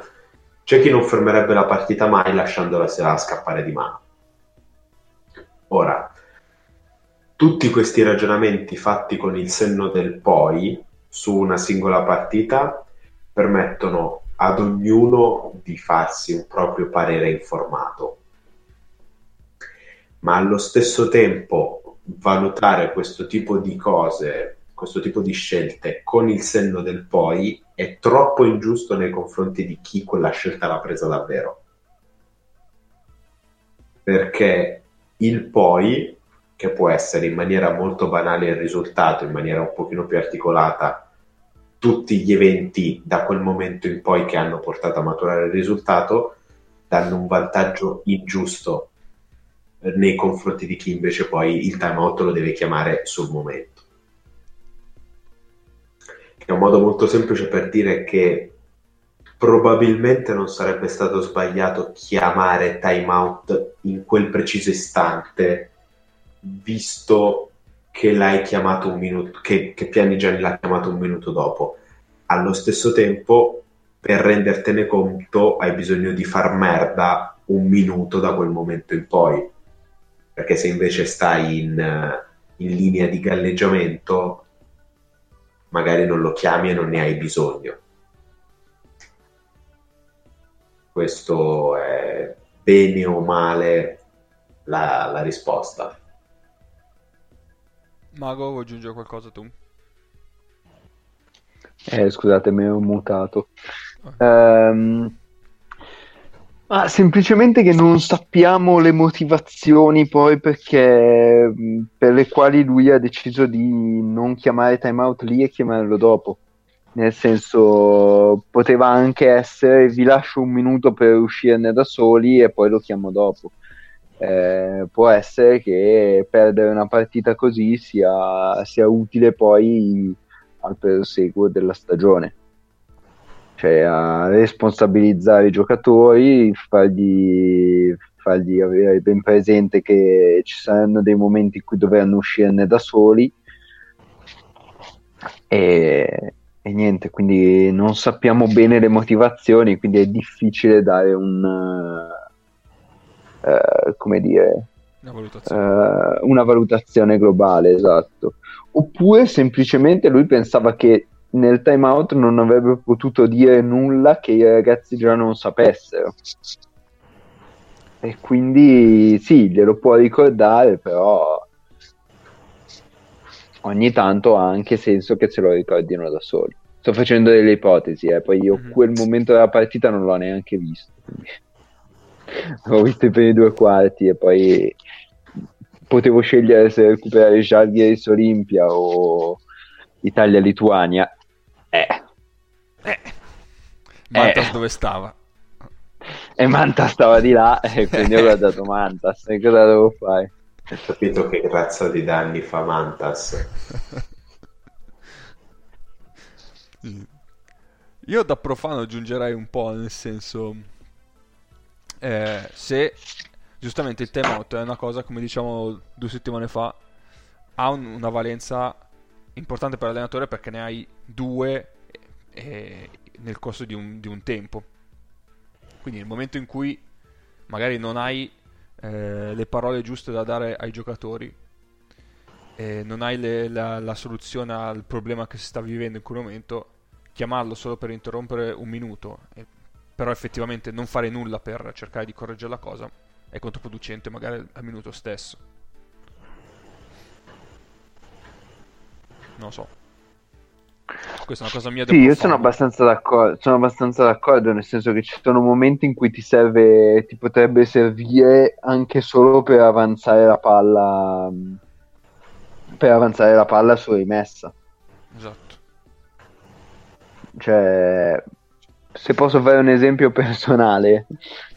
[SPEAKER 3] C'è chi non fermerebbe la partita mai lasciandola scappare di mano. Ora, tutti questi ragionamenti fatti con il senno del poi su una singola partita permettono ad ognuno di farsi un proprio parere informato. Ma allo stesso tempo valutare questo tipo di cose, questo tipo di scelte con il senno del poi è troppo ingiusto nei confronti di chi quella scelta l'ha presa davvero. Perché il poi, che può essere in maniera molto banale il risultato, in maniera un pochino più articolata, tutti gli eventi da quel momento in poi che hanno portato a maturare il risultato danno un vantaggio ingiusto nei confronti di chi invece poi il timeout lo deve chiamare sul momento. È un modo molto semplice per dire che probabilmente non sarebbe stato sbagliato chiamare timeout in quel preciso istante, visto che l'hai chiamato un minuto, che, che Pianigiani l'ha chiamato un minuto dopo. Allo stesso tempo, per rendertene conto, hai bisogno di far merda un minuto da quel momento in poi. Perché se invece stai in, in linea di galleggiamento, magari non lo chiami e non ne hai bisogno. Questo è bene o male la, la risposta.
[SPEAKER 1] Mago, vuoi aggiungere qualcosa tu?
[SPEAKER 2] Eh, scusate, mi ho mutato. Um, ma semplicemente che non sappiamo le motivazioni poi perché per le quali lui ha deciso di non chiamare timeout lì e chiamarlo dopo. Nel senso, poteva anche essere vi lascio un minuto per uscirne da soli e poi lo chiamo dopo eh, può essere che perdere una partita così sia, sia utile poi al proseguo della stagione. Cioè a responsabilizzare i giocatori, fargli, fargli, avere ben presente che ci saranno dei momenti in cui dovranno uscirne da soli. E, e niente, quindi non sappiamo bene le motivazioni, quindi è difficile dare un, come dire,
[SPEAKER 1] una valutazione.
[SPEAKER 2] Uh, una valutazione globale, esatto. Oppure semplicemente lui pensava che nel timeout non avrebbe potuto dire nulla che i ragazzi già non sapessero. E quindi sì, glielo può ricordare, però ogni tanto ha anche senso che se lo ricordino da soli. Sto facendo delle ipotesi, eh, poi io mm-hmm. quel momento della partita non l'ho neanche visto. Quindi ho visto i primi due quarti e poi potevo scegliere se recuperare Žalgiris Olimpia o Italia-Lituania. Eh.
[SPEAKER 1] eh. Mantas eh. dove stava?
[SPEAKER 2] E Mantas stava di là e quindi ho guardato Mantas. E cosa devo fare?
[SPEAKER 3] Ho capito che razza di danni fa Mantas.
[SPEAKER 1] Io da profano aggiungerei un po' nel senso eh, se giustamente il timeout è una cosa, come diciamo due settimane fa, ha un, una valenza importante per l'allenatore perché ne hai due eh, nel corso di un, di un, tempo. Quindi nel momento in cui magari non hai eh, le parole giuste da dare ai giocatori, non hai le, la, la soluzione al problema che si sta vivendo in quel momento, chiamarlo solo per interrompere un minuto però effettivamente non fare nulla per cercare di correggere la cosa è controproducente magari al minuto stesso. Non so. questa è una cosa mia
[SPEAKER 2] Sì, io sono abbastanza, d'accordo, sono abbastanza d'accordo, nel senso che ci sono momenti in cui ti serve, ti potrebbe servire anche solo per avanzare la palla, per avanzare la palla su rimessa.
[SPEAKER 1] Esatto.
[SPEAKER 2] Cioè, se posso fare un esempio personale,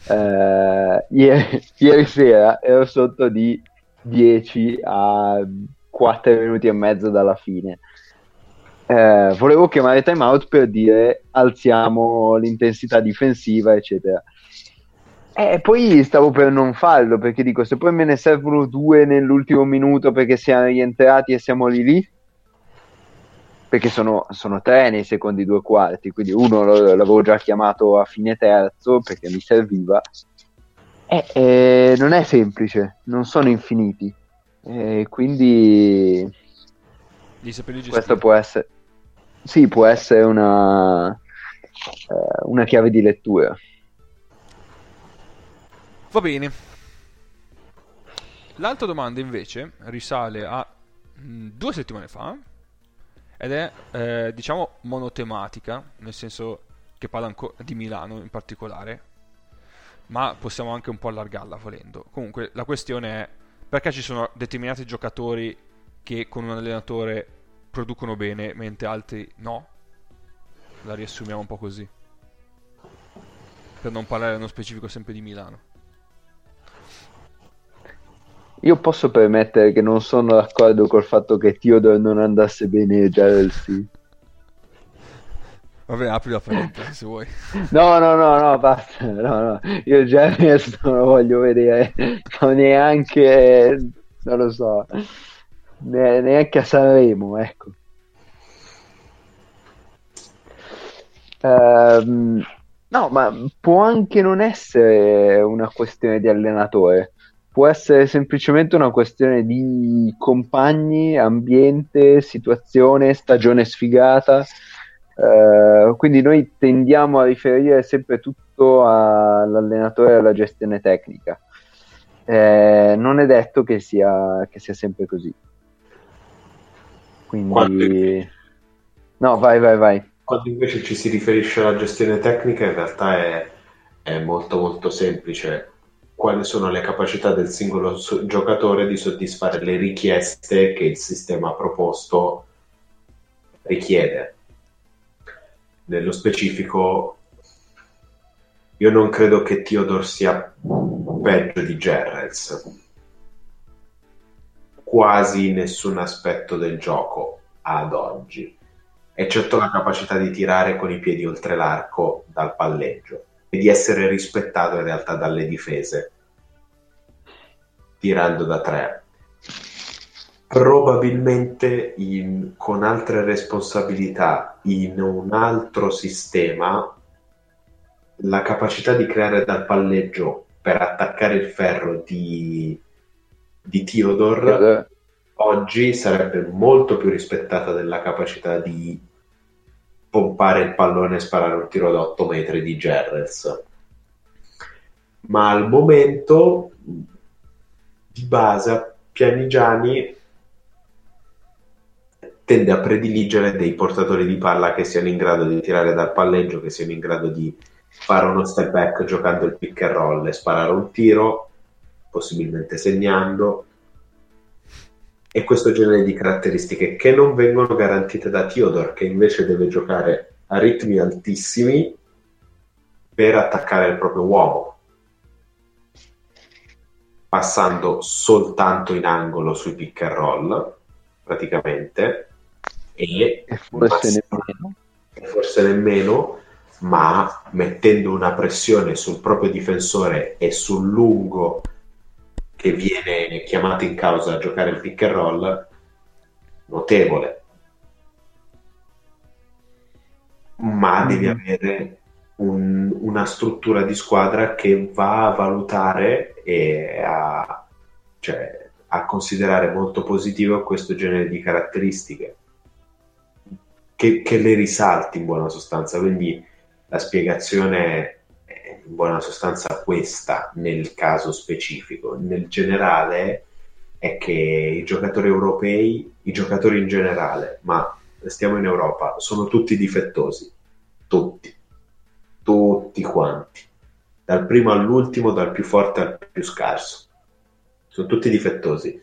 [SPEAKER 2] eh, ieri, ieri sera ero sotto di 10 a 4 minuti e mezzo dalla fine. Eh, volevo chiamare timeout per dire alziamo l'intensità difensiva, eccetera. E poi stavo per non farlo perché dico: se poi me ne servono due nell'ultimo minuto perché siamo rientrati e siamo lì lì, perché sono, sono tre nei secondi due quarti, quindi uno l'avevo già chiamato a fine terzo perché mi serviva. E, e non è semplice, non sono infiniti. E quindi questo può essere, sì, può essere una, eh, una chiave di lettura.
[SPEAKER 1] Va bene. L'altra domanda invece risale a mh, due settimane fa ed è eh, diciamo monotematica, nel senso che parla di Milano in particolare, ma possiamo anche un po' allargarla volendo. Comunque la questione è perché ci sono determinati giocatori che con un allenatore producono bene mentre altri no? La riassumiamo un po' così. Per non parlare nello specifico sempre di Milano.
[SPEAKER 2] Io posso permettere che non sono d'accordo col fatto che Theodore non andasse bene già del sì.
[SPEAKER 1] Vabbè, apri la parentesi se vuoi.
[SPEAKER 2] No, no, no, no, basta. No, no. Io già adesso non lo voglio vedere. Non neanche, non lo so, neanche a Sanremo, ecco. Um, no, ma può anche non essere una questione di allenatore può essere semplicemente una questione di compagni, ambiente, situazione, stagione sfigata. Uh, quindi noi tendiamo a riferire sempre tutto all'allenatore e alla gestione tecnica. Eh, non è detto che sia, che sia sempre così. Quindi... Quando... No, vai, vai, vai.
[SPEAKER 3] Quando invece ci si riferisce alla gestione tecnica, in realtà è, è molto molto semplice quali sono le capacità del singolo so- giocatore di soddisfare le richieste che il sistema proposto richiede. Nello specifico, io non credo che Theodore sia peggio di Gerrels. Quasi nessun aspetto del gioco ad oggi, eccetto la capacità di tirare con i piedi oltre l'arco dal palleggio e di essere rispettato in realtà dalle difese tirando da tre. Probabilmente in, con altre responsabilità in un altro sistema la capacità di creare dal palleggio per attaccare il ferro di, di Theodore eh. oggi sarebbe molto più rispettata della capacità di pompare il pallone e sparare un tiro da 8 metri di Gerrels. Ma al momento, di base, Pianigiani tende a prediligere dei portatori di palla che siano in grado di tirare dal palleggio, che siano in grado di fare uno step back giocando il pick and roll e sparare un tiro, possibilmente segnando, e questo genere di caratteristiche che non vengono garantite da Theodore, che invece deve giocare a ritmi altissimi per attaccare il proprio uomo, passando soltanto in angolo sui pick and roll, praticamente, e,
[SPEAKER 2] e forse nemmeno.
[SPEAKER 3] forse nemmeno, ma mettendo una pressione sul proprio difensore e sul lungo che viene chiamato in causa a giocare il pick and roll notevole. Ma mm-hmm. devi avere un, una struttura di squadra che va a valutare e a, cioè, a considerare molto positivo questo genere di caratteristiche. Che, che le risalti in buona sostanza. Quindi la spiegazione in buona sostanza questa nel caso specifico. Nel generale è che i giocatori europei, i giocatori in generale, ma stiamo in Europa, sono tutti difettosi, tutti, tutti quanti, dal primo all'ultimo, dal più forte al più scarso, sono tutti difettosi.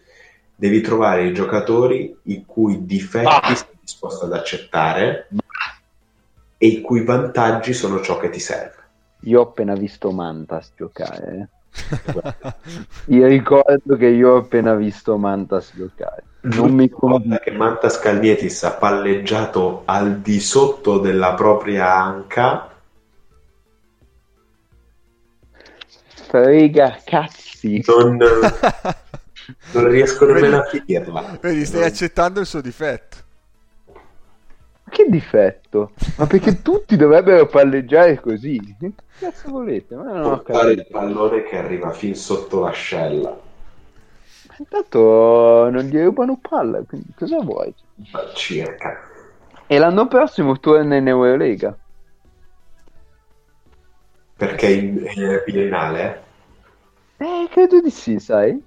[SPEAKER 3] Devi trovare i giocatori i cui difetti
[SPEAKER 2] Ah.
[SPEAKER 3] sei disposto ad accettare e i cui vantaggi sono ciò che ti serve.
[SPEAKER 2] Io ho appena visto Mantas giocare. eh. Io ricordo che io ho appena visto Mantas giocare. Non mi convince.
[SPEAKER 3] che Mantas Calnietis ha palleggiato al di sotto della propria anca
[SPEAKER 2] Frega cazzi.
[SPEAKER 3] non, non riesco nemmeno a finirla.
[SPEAKER 1] Vedi, stai
[SPEAKER 3] Non-
[SPEAKER 1] accettando il suo difetto.
[SPEAKER 2] Ma che difetto? Ma perché tutti dovrebbero palleggiare così? Che cazzo volete? Ma non ho
[SPEAKER 3] portare il
[SPEAKER 2] capito.
[SPEAKER 3] pallone che arriva fin sotto l'ascella.
[SPEAKER 2] Intanto non gli rubano palla, quindi cosa vuoi?
[SPEAKER 3] Ma Circa.
[SPEAKER 2] E l'anno prossimo torna in Eurolega.
[SPEAKER 3] Perché in- è biennale?
[SPEAKER 2] Eh, credo di sì, sai?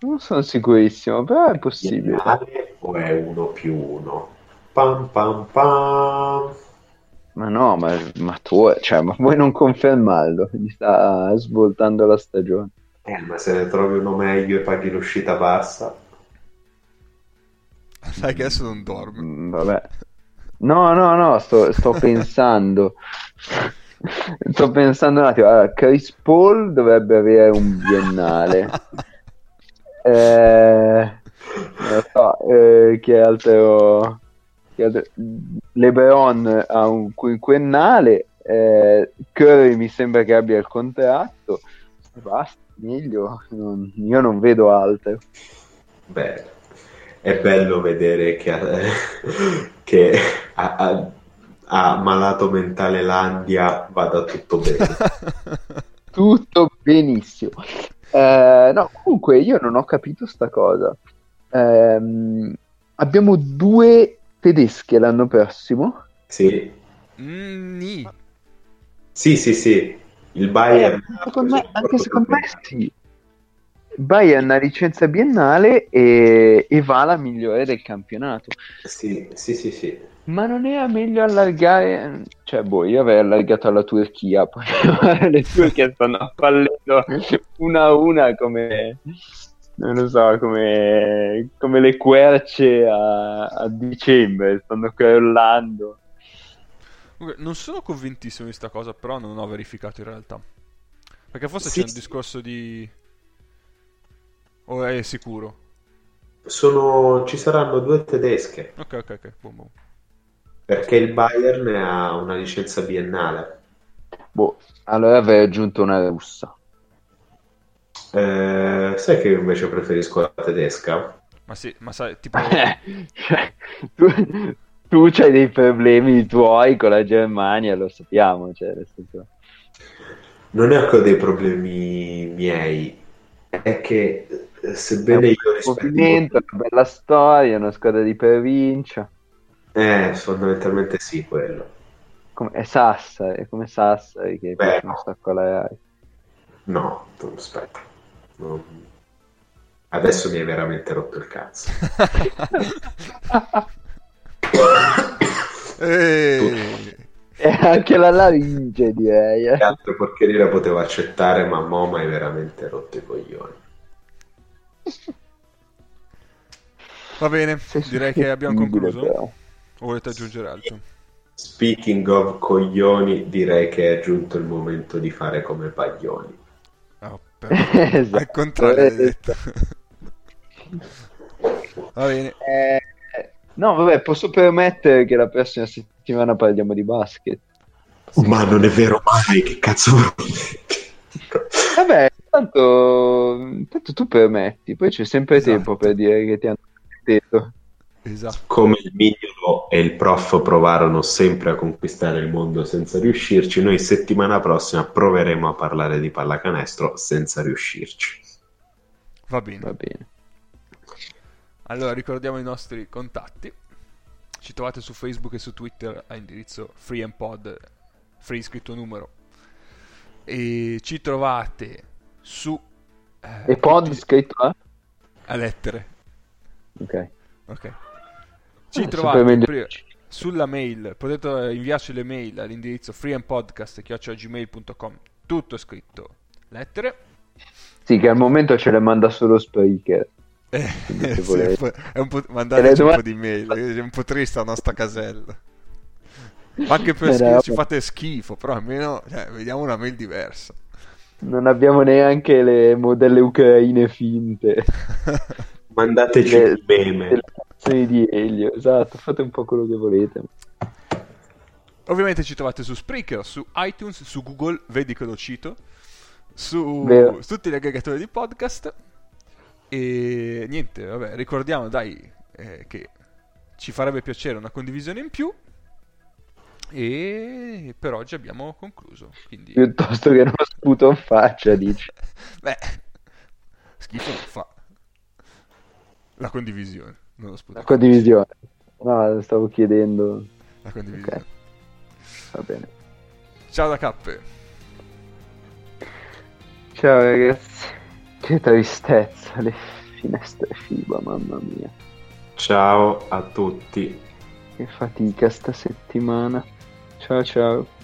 [SPEAKER 2] Non sono sicurissimo, però è possibile.
[SPEAKER 3] Biennale o è uno più uno? Pam pam pam.
[SPEAKER 2] Ma no, ma, ma tu, cioè, ma vuoi non confermarlo? Gli sta svoltando la stagione.
[SPEAKER 3] Eh, ma se ne trovi uno meglio e paghi l'uscita bassa.
[SPEAKER 1] Sai che adesso non dorme.
[SPEAKER 2] Mm, vabbè. No, no, no, sto, sto pensando. Sto pensando un attimo. Allora, Chris Paul dovrebbe avere un biennale. Eh, non so, eh, chi altro, chi altro- LeBron ha un quinquennale. eh, Curry mi sembra che abbia il contratto. Basta, meglio. non- io non vedo altro.
[SPEAKER 3] Beh, è bello vedere che, che a, a- a malato mentale Landia vada tutto bene.
[SPEAKER 2] Tutto benissimo. Eh, no, comunque io non ho capito sta cosa. Ehm, abbiamo due tedesche l'anno prossimo.
[SPEAKER 3] Sì,
[SPEAKER 1] Mm,
[SPEAKER 3] sì, sì, sì. Il Bayern...
[SPEAKER 2] Eh, secondo me- anche secondo me sì. Bayern ha licenza biennale e, e va la migliore del campionato.
[SPEAKER 3] Sì, sì, sì, sì.
[SPEAKER 2] Ma non era meglio allargare? Cioè, boh, io avrei allargato alla Turchia, poi le turche stanno fallendo una a una come, non lo so, come, come le querce a, a dicembre, stanno crollando.
[SPEAKER 1] Non sono convintissimo di sta cosa, però non ho verificato in realtà. Perché forse
[SPEAKER 3] Sì,
[SPEAKER 1] c'è un
[SPEAKER 3] sì.
[SPEAKER 1] discorso di... O è sicuro?
[SPEAKER 3] Sono... Ci saranno due tedesche,
[SPEAKER 1] Ok, ok, ok. Boom, boom.
[SPEAKER 3] perché il Bayern ha una licenza biennale.
[SPEAKER 2] Boh, allora avrei aggiunto una russa.
[SPEAKER 3] Eh, sai che io invece preferisco la tedesca?
[SPEAKER 1] Ma sì, ma sai, tipo...
[SPEAKER 2] Cioè, tu, tu c'hai dei problemi tuoi con la Germania, lo sappiamo, cioè, nel senso...
[SPEAKER 3] Non è che ho dei problemi miei, è che sebbene io rispetti
[SPEAKER 2] movimento, una bella storia, una squadra di provincia.
[SPEAKER 3] Eh, fondamentalmente sì, quello.
[SPEAKER 2] Come, è Sassari, è come Sassari che
[SPEAKER 3] Beh,
[SPEAKER 2] piace
[SPEAKER 3] no.
[SPEAKER 2] un sacco alla Rai.
[SPEAKER 3] No, aspetta. Non- Adesso mi hai veramente rotto il cazzo.
[SPEAKER 2] E anche la laringe, direi. eh.
[SPEAKER 3] Che altre porcherie la potevo accettare, ma mo mi hai veramente rotto i coglioni.
[SPEAKER 1] Va bene, direi che abbiamo concluso. O volete aggiungere altro?
[SPEAKER 3] Speaking of coglioni, direi che è giunto il momento di fare come paglioni.
[SPEAKER 1] Oh, però-
[SPEAKER 2] Esatto.
[SPEAKER 1] Al contrario, hai detto. Va bene.
[SPEAKER 2] Eh, no, vabbè, posso permettere che la prossima settimana parliamo di basket.
[SPEAKER 3] Ma non è vero mai, che cazzo
[SPEAKER 2] Vabbè, tanto, tanto tu permetti, poi c'è sempre
[SPEAKER 1] Esatto.
[SPEAKER 2] tempo per dire che ti hanno detto.
[SPEAKER 1] Esatto.
[SPEAKER 3] Come il mignolo e il prof provarono sempre a conquistare il mondo senza riuscirci, noi settimana prossima proveremo a parlare di pallacanestro senza riuscirci.
[SPEAKER 1] Va bene.
[SPEAKER 2] Va bene.
[SPEAKER 1] Allora ricordiamo i nostri contatti. Ci trovate su Facebook e su Twitter a indirizzo freeandpod, free scritto numero. E ci trovate su... eh,
[SPEAKER 2] E pod scritto a?
[SPEAKER 1] a lettere.
[SPEAKER 2] Ok.
[SPEAKER 1] Ok. Ci
[SPEAKER 2] Ah,
[SPEAKER 1] trovate pri- sulla mail, potete inviarci le mail all'indirizzo freeandpodcast.gmail.com tutto scritto, lettere.
[SPEAKER 2] Sì, che al momento ce le manda solo Spreaker.
[SPEAKER 1] Eh, sì, è un po', mandateci un po' di mail, è un po' triste la nostra casella. Ma anche per
[SPEAKER 2] Eh, no,
[SPEAKER 1] ci fate schifo, però almeno cioè, vediamo una mail diversa.
[SPEAKER 2] Non abbiamo neanche le modelle ucraine finte.
[SPEAKER 3] Mandateci
[SPEAKER 2] Le-
[SPEAKER 3] il meme.
[SPEAKER 2] delle canzoni di Elio, esatto, fate un po' quello che volete.
[SPEAKER 1] Ovviamente ci trovate su Spreaker, su iTunes, su Google, vedi che lo cito, su,
[SPEAKER 2] Vero.
[SPEAKER 1] su tutti gli aggregatori di podcast. E niente, vabbè, ricordiamo dai eh, che ci farebbe piacere una condivisione in più. E per oggi abbiamo concluso. Quindi,
[SPEAKER 2] Piuttosto che uno sputo in faccia, dici.
[SPEAKER 1] beh, schifo non fa. La condivisione, non lo sputo.
[SPEAKER 2] La condivisione. No, stavo chiedendo.
[SPEAKER 1] La condivisione.
[SPEAKER 2] Ok, va bene.
[SPEAKER 1] Ciao da cappe.
[SPEAKER 2] Ciao ragazzi. Che tristezza, le finestre FIBA, mamma mia.
[SPEAKER 3] Ciao a tutti.
[SPEAKER 2] Che fatica sta settimana. Ciao ciao.